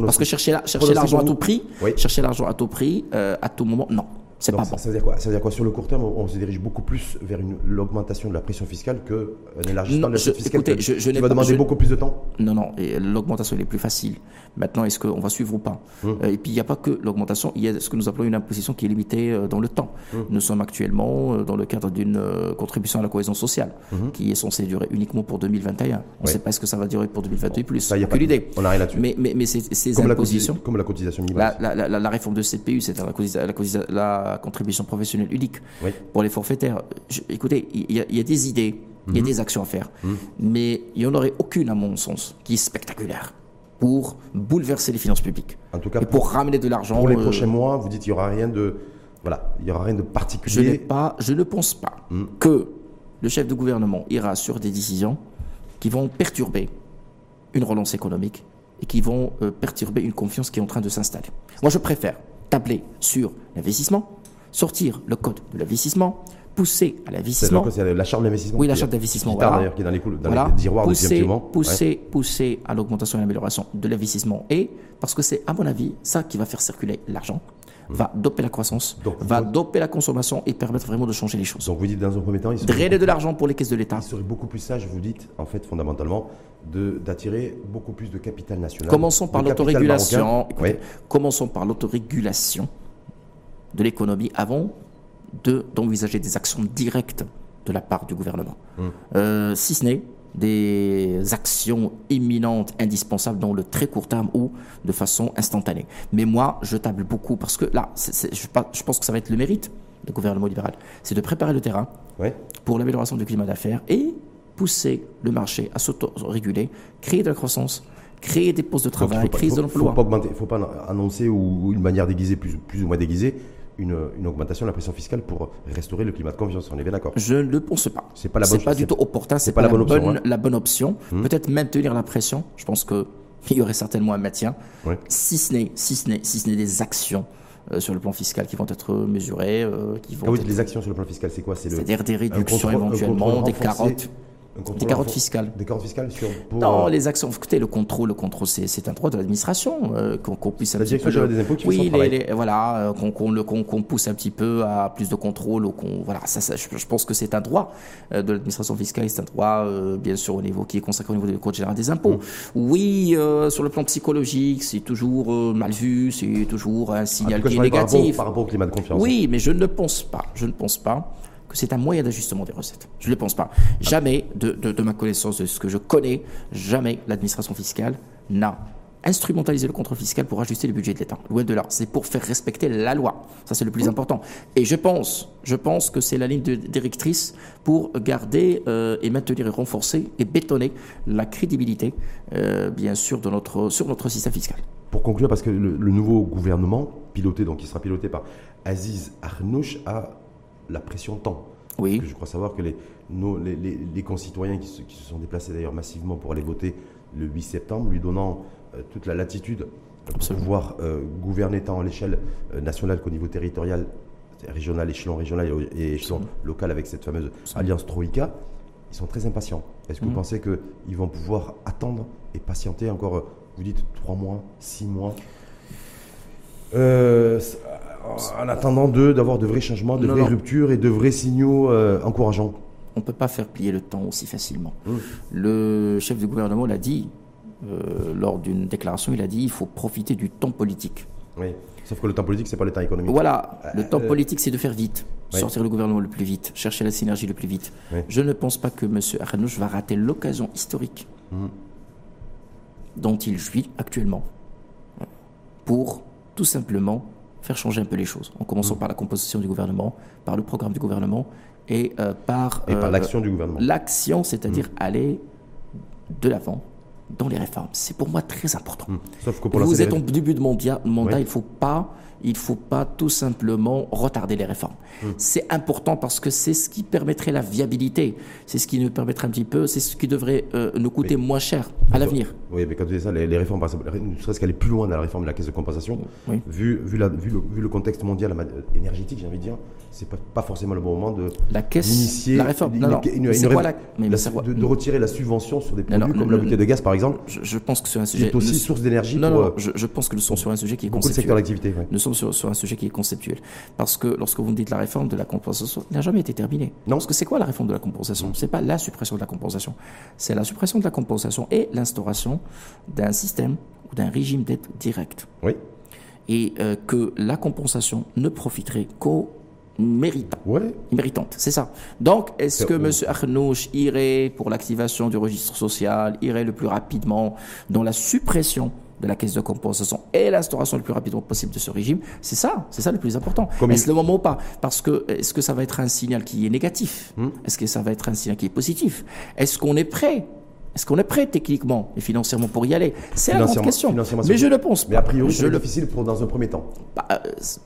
Parce que chercher l'argent à tout prix, chercher l'argent à tout prix, euh, à tout moment, non. C'est pas ça, veut dire quoi? Ça veut dire quoi? Sur le court terme, on, se dirige beaucoup plus vers l'augmentation de la pression fiscale que l'élargissement de la pression fiscale écoutez, je, va demander beaucoup plus de temps? Non, non, l'augmentation est plus facile. Maintenant, est-ce qu'on va suivre ou pas hum. euh, Et puis, il n'y a pas que l'augmentation, il y a ce que nous appelons une imposition qui est limitée euh, dans le temps. Hum. Nous sommes actuellement euh, dans le cadre d'une contribution à la cohésion sociale hum. qui est censée durer uniquement pour 2021. On ne sait pas ce que ça va durer pour 2028 plus. Ça, y a pas l'idée. On arrive là-dessus. Mais, mais, mais ces, ces comme impositions. La comme la cotisation minimale. La, la, la, réforme de CPU, c'est-à-dire la, contribution professionnelle unique pour les forfaitaires. écoutez, il y, a des idées, il y a des actions à faire, mais il n'y en aurait aucune, à mon sens, qui est spectaculaire pour bouleverser les finances publiques. En tout cas, et pour, ramener de l'argent. Pour les euh, prochains mois, vous dites qu'il n'y aura rien de. Voilà, il y aura rien de particulier. Je, pas, je ne pense pas mhm. que le chef de gouvernement ira sur des décisions qui vont perturber une relance économique et qui vont euh, perturber une confiance qui est en train de s'installer. Moi, je préfère tabler sur l'investissement, sortir le code de l'investissement, pousser à l'investissement. C'est la charte d'investissement. Oui, la charte d'investissement. Voilà. d'ailleurs, qui est dans les, dans voilà. les tiroirs pousser, un Pousser, pousser à l'augmentation et à l'amélioration de l'investissement. Et parce que c'est, à mon avis, ça qui va faire circuler l'argent, mmh. va doper la croissance, va doper la consommation et permettre vraiment de changer les choses. Donc vous dites dans un premier temps, il drainer de l'argent pour les caisses de l'État. Il serait beaucoup plus sage, vous dites, en fait, fondamentalement, d'attirer beaucoup plus de capital national. Commençons par l'autorégulation. Commençons par l'autorégulation de l'économie avant d'envisager des actions directes de la part du gouvernement. Hum. Euh, si ce n'est des actions imminentes, indispensables dans le très court terme ou de façon instantanée. Mais moi, je table beaucoup parce que là, je, pense que ça va être le mérite du gouvernement libéral, c'est de préparer le terrain pour l'amélioration du climat d'affaires et pousser le marché à s'auto-réguler, créer de la croissance, créer des postes de travail, créer de l'emploi. Il ne faut pas annoncer ou, une manière déguisée, plus, plus ou moins déguisée, une, augmentation de la pression fiscale pour restaurer le climat de confiance. On est bien d'accord Je ne le pense pas. C'est pas la bonne. pas du tout opportun. C'est pas, pas, la bonne, option. Hein. La bonne option. Hmm. Peut-être maintenir la pression. Je pense que il y aurait certainement un maintien. Si ce n'est si ce n'est si ce n'est des actions euh, sur le plan fiscal qui vont être mesurées, euh, qui vont. Ah oui, être... les actions sur le plan fiscal, c'est quoi? C'est C'est-à-dire des réductions éventuellement, des carottes. Des carottes fiscales. Des carottes fiscales sur. non, euh, les actions. Écoutez, le contrôle, le contrôle, c'est un droit de l'administration euh, qu'on puisse. La direction des impôts qui Oui, voilà, euh, qu'on pousse un petit peu à plus de contrôle. Qu'on voilà, ça, ça, je, pense que c'est un droit de l'administration fiscale. C'est un droit, bien sûr, au niveau qui est consacré au niveau du code général des impôts. Mmh. Oui, sur le plan psychologique, c'est toujours mal vu, c'est toujours un signal qui est négatif. par rapport au climat de confiance. Oui, mais je ne pense pas. Je ne pense pas que c'est un moyen d'ajustement des recettes. Je ne le pense pas. Jamais, de, ma connaissance, de ce que je connais, jamais l'administration fiscale n'a instrumentalisé le contrôle fiscal pour ajuster le budget de l'État. Loin de là. C'est pour faire respecter la loi. Ça, c'est le plus important. Et je pense, je pense que c'est la ligne directrice pour garder euh, et maintenir et renforcer et bétonner la crédibilité, euh, bien sûr, de notre, sur notre système fiscal. Pour conclure, parce que le, le nouveau gouvernement, piloté, donc qui sera piloté par Aziz Arnouch, a la pression temps. Oui. je crois savoir que les, les, concitoyens qui se, sont déplacés d'ailleurs massivement pour aller voter le 8 septembre, lui donnant euh, toute la latitude pour pouvoir euh, gouverner tant à l'échelle euh, nationale qu'au niveau territorial, régional, échelon régional et échelon local avec cette fameuse alliance Troïka, ils sont très impatients. Est-ce que vous mmh. pensez qu'ils vont pouvoir attendre et patienter encore, vous dites, trois mois, six mois? En attendant d'avoir de, vrais changements, de vraies ruptures et de vrais signaux euh, encourageants. On ne peut pas faire plier le temps aussi facilement. Mmh. Le chef du gouvernement l'a dit euh, lors d'une déclaration, il a dit il faut profiter du temps politique. Oui, sauf que le temps politique, c'est pas le temps économique. Voilà, le temps euh, politique, c'est de faire vite, sortir le gouvernement le plus vite, chercher la synergie le plus vite. Je ne pense pas que M. Arnouch va rater l'occasion historique mmh. dont il jouit actuellement pour tout simplement faire changer un peu les choses, en commençant mmh. par la composition du gouvernement, par le programme du gouvernement et euh, par... Et par euh, l'action du gouvernement. L'action, c'est-à-dire mmh. aller de l'avant dans les réformes. C'est pour moi très important. Mmh. Sauf que pour Vous êtes au début de mandat, il ne faut pas il ne faut pas tout simplement retarder les réformes. Hum. C'est important parce que c'est ce qui permettrait la viabilité. C'est ce qui nous permettrait un petit peu, c'est ce qui devrait euh, nous coûter moins cher à l'avenir. Oui, mais quand tu dis ça, les, réformes, par exemple, ne serait-ce qu'aller plus loin dans la réforme de la caisse de compensation, vu, vu, la, vu, le, contexte mondial énergétique, j'ai envie de dire, c'est pas, pas forcément le bon moment de la caisse, la réforme, non, non. de, retirer la subvention sur des produits comme la bouteille de gaz, par exemple. Je, pense que c'est un sujet. C'est aussi source d'énergie. Non, non, euh, je, pense que nous sommes sur un sujet qui est beaucoup de secteurs d'activité sur, un sujet qui est conceptuel. Parce que lorsque vous me dites la réforme de la compensation, il n'a jamais été terminé. Non. Parce que c'est quoi la réforme de la compensation? Ce n'est pas la suppression de la compensation. C'est la suppression de la compensation et l'instauration d'un système ou d'un régime d'aide directe. Oui. Et euh, que la compensation ne profiterait qu'aux méritants. Ouais. Méritante, c'est ça. Donc, est-ce que M. Arnouch irait pour l'activation du registre social, irait le plus rapidement dans la suppression de la caisse de compensation et l'instauration le plus rapidement possible de ce régime, c'est ça, c'est ça le plus important. Est-ce le moment ou pas? Parce que est-ce que ça va être un signal qui est négatif? Hmm. Est-ce que ça va être un signal qui est positif? Est-ce qu'on est prêt? Est-ce qu'on est prêt techniquement et financièrement pour y aller? C'est la grande question. Mais je le pense. Mais a priori, c'est difficile pour dans un premier temps. Bah, euh,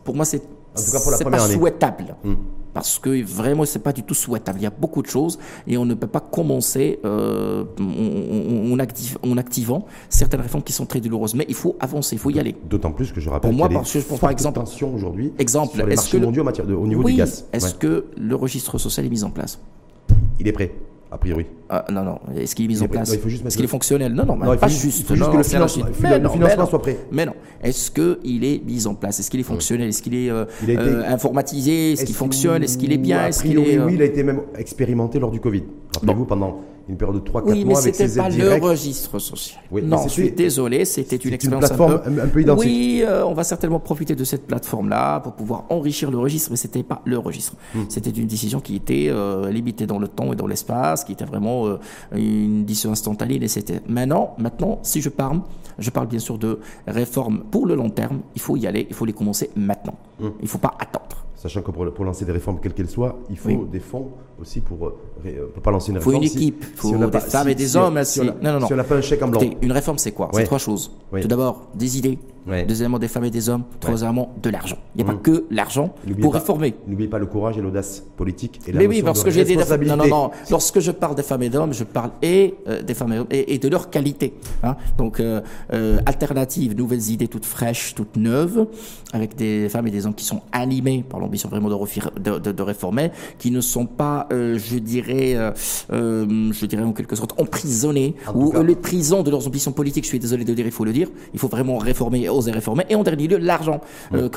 pour moi, c'est pas souhaitable. Hmm. Parce que vraiment, c'est pas du tout souhaitable. Il y a beaucoup de choses et on ne peut pas commencer euh, en, activant certaines réformes qui sont très douloureuses. Mais il faut avancer, il faut y aller. D'autant plus que je rappelle Pour moi, parce que je pense par exemple, aujourd'hui exemple, sur les marchés mondiaux en matière de, au niveau du gaz. Est-ce que le registre social est mis en place? Il est prêt a priori. Ah, non, non. Est-ce qu'il est mis en place Est-ce qu'il est fonctionnel Non, non, pas juste. Il faut juste que le, financement soit prêt. Mais non. Est-ce qu'il est mis en place? Est-ce qu'il est fonctionnel? Est-ce qu'il est, euh, euh, informatisé? Est-ce qu'il fonctionne? Est-ce qu'il est bien? Est-ce qu'il est, Oui, il a été même expérimenté lors du Covid. Rappelez-vous, pendant une période de 3-4 oui, mois avec ces pas le registre social. non, je suis désolé, c'était une expérience une plateforme un peu, identique. Oui, euh, on va certainement profiter de cette plateforme-là pour pouvoir enrichir le registre, mais c'était pas le registre. Hmm. C'était une décision qui était euh, limitée dans le temps et dans l'espace, qui était vraiment euh, une décision instantanée. Et c'était maintenant, maintenant, si je parle, je parle bien sûr de réformes pour le long terme. Il faut y aller, il faut les commencer maintenant. Hmm. Il ne faut pas attendre. Sachant que pour, lancer des réformes, quelles qu'elles soient, il faut des fonds aussi pour, ne euh, pas lancer une réforme. Il faut une équipe, il faut des femmes et des hommes. Si, on non, non, on n'a pas un chèque en blanc. une réforme, c'est quoi? C'est trois choses. Tout d'abord, des idées. Deuxièmement, des femmes et des hommes. Troisièmement, de l'argent. Il n'y a pas mm. que l'argent pour réformer. N'oubliez pas le courage et l'audace politique et la Mais oui, parce que j'ai des non, non, non. Lorsque je parle des femmes et d'hommes, je parle et euh, des femmes et, hommes et, de leur qualité. Hein. Donc, euh, euh, alternatives, nouvelles idées toutes fraîches, toutes neuves, avec des femmes et des hommes qui sont animés par l'ambition vraiment de, de, de, réformer, qui ne sont pas, je dirais, je dirais en quelque sorte emprisonnés ou les prisons de leurs ambitions politiques. Je suis désolé de dire, il faut le dire. Il faut vraiment réformer oser réformer. Et en dernier lieu, l'argent euh,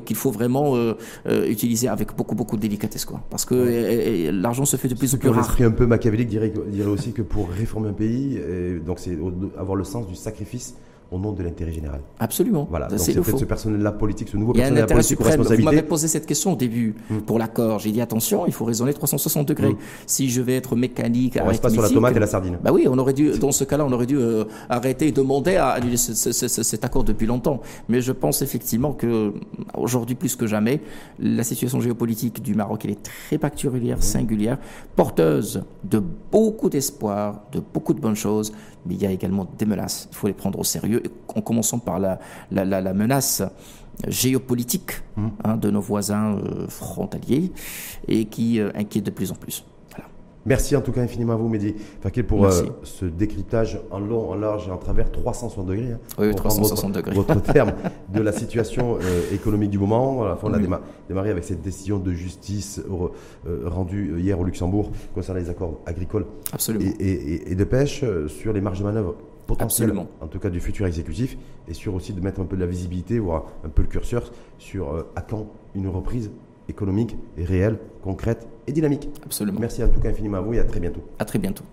qu'il faut vraiment euh, euh, utiliser avec beaucoup, beaucoup de délicatesse. Quoi. Parce que l'argent se fait de plus en plus rare. L'esprit un peu machiavélique dirait, dirait aussi que pour réformer un pays, donc c'est avoir le sens du sacrifice au nom de l'intérêt général. Absolument. Voilà, c'est peut-être ce personnel-là politique, ce nouveau il y a personnel politique Vous m'avez posé cette question au début hmm. pour l'accord. J'ai dit attention, il faut raisonner 360 degrés. Hmm. Si je vais être mécanique, on reste pas sur la tomate et la sardine. Bah oui, on aurait dû, dans ce cas-là, on aurait dû euh, arrêter et demander à annuler cet accord depuis longtemps. Mais je pense effectivement que aujourd'hui plus que jamais, la situation géopolitique du Maroc elle est très particulière, hmm. singulière, porteuse de beaucoup d'espoir, de beaucoup de bonnes choses, mais il y a également des menaces. Il faut les prendre au sérieux, en commençant par la, la, la, menace géopolitique mmh. hein, de nos voisins euh, frontaliers et qui euh, inquiète de plus en plus. Merci en tout cas infiniment à vous, Mehdi Fakir, pour euh, ce décryptage en long, en large et en travers 360 degrés. Hein, oui, 360 degrés. Votre terme de la situation euh, économique du moment. On a démarré avec cette décision de justice euh, rendue hier au Luxembourg concernant les accords agricoles Et, de pêche sur les marges de manœuvre potentielles, en tout cas du futur exécutif, et sur aussi de mettre un peu de la visibilité, voire un peu le curseur sur à quand une reprise économique réelle, concrète et dynamique. Absolument. Merci en tout cas infiniment à vous et à très bientôt. À très bientôt.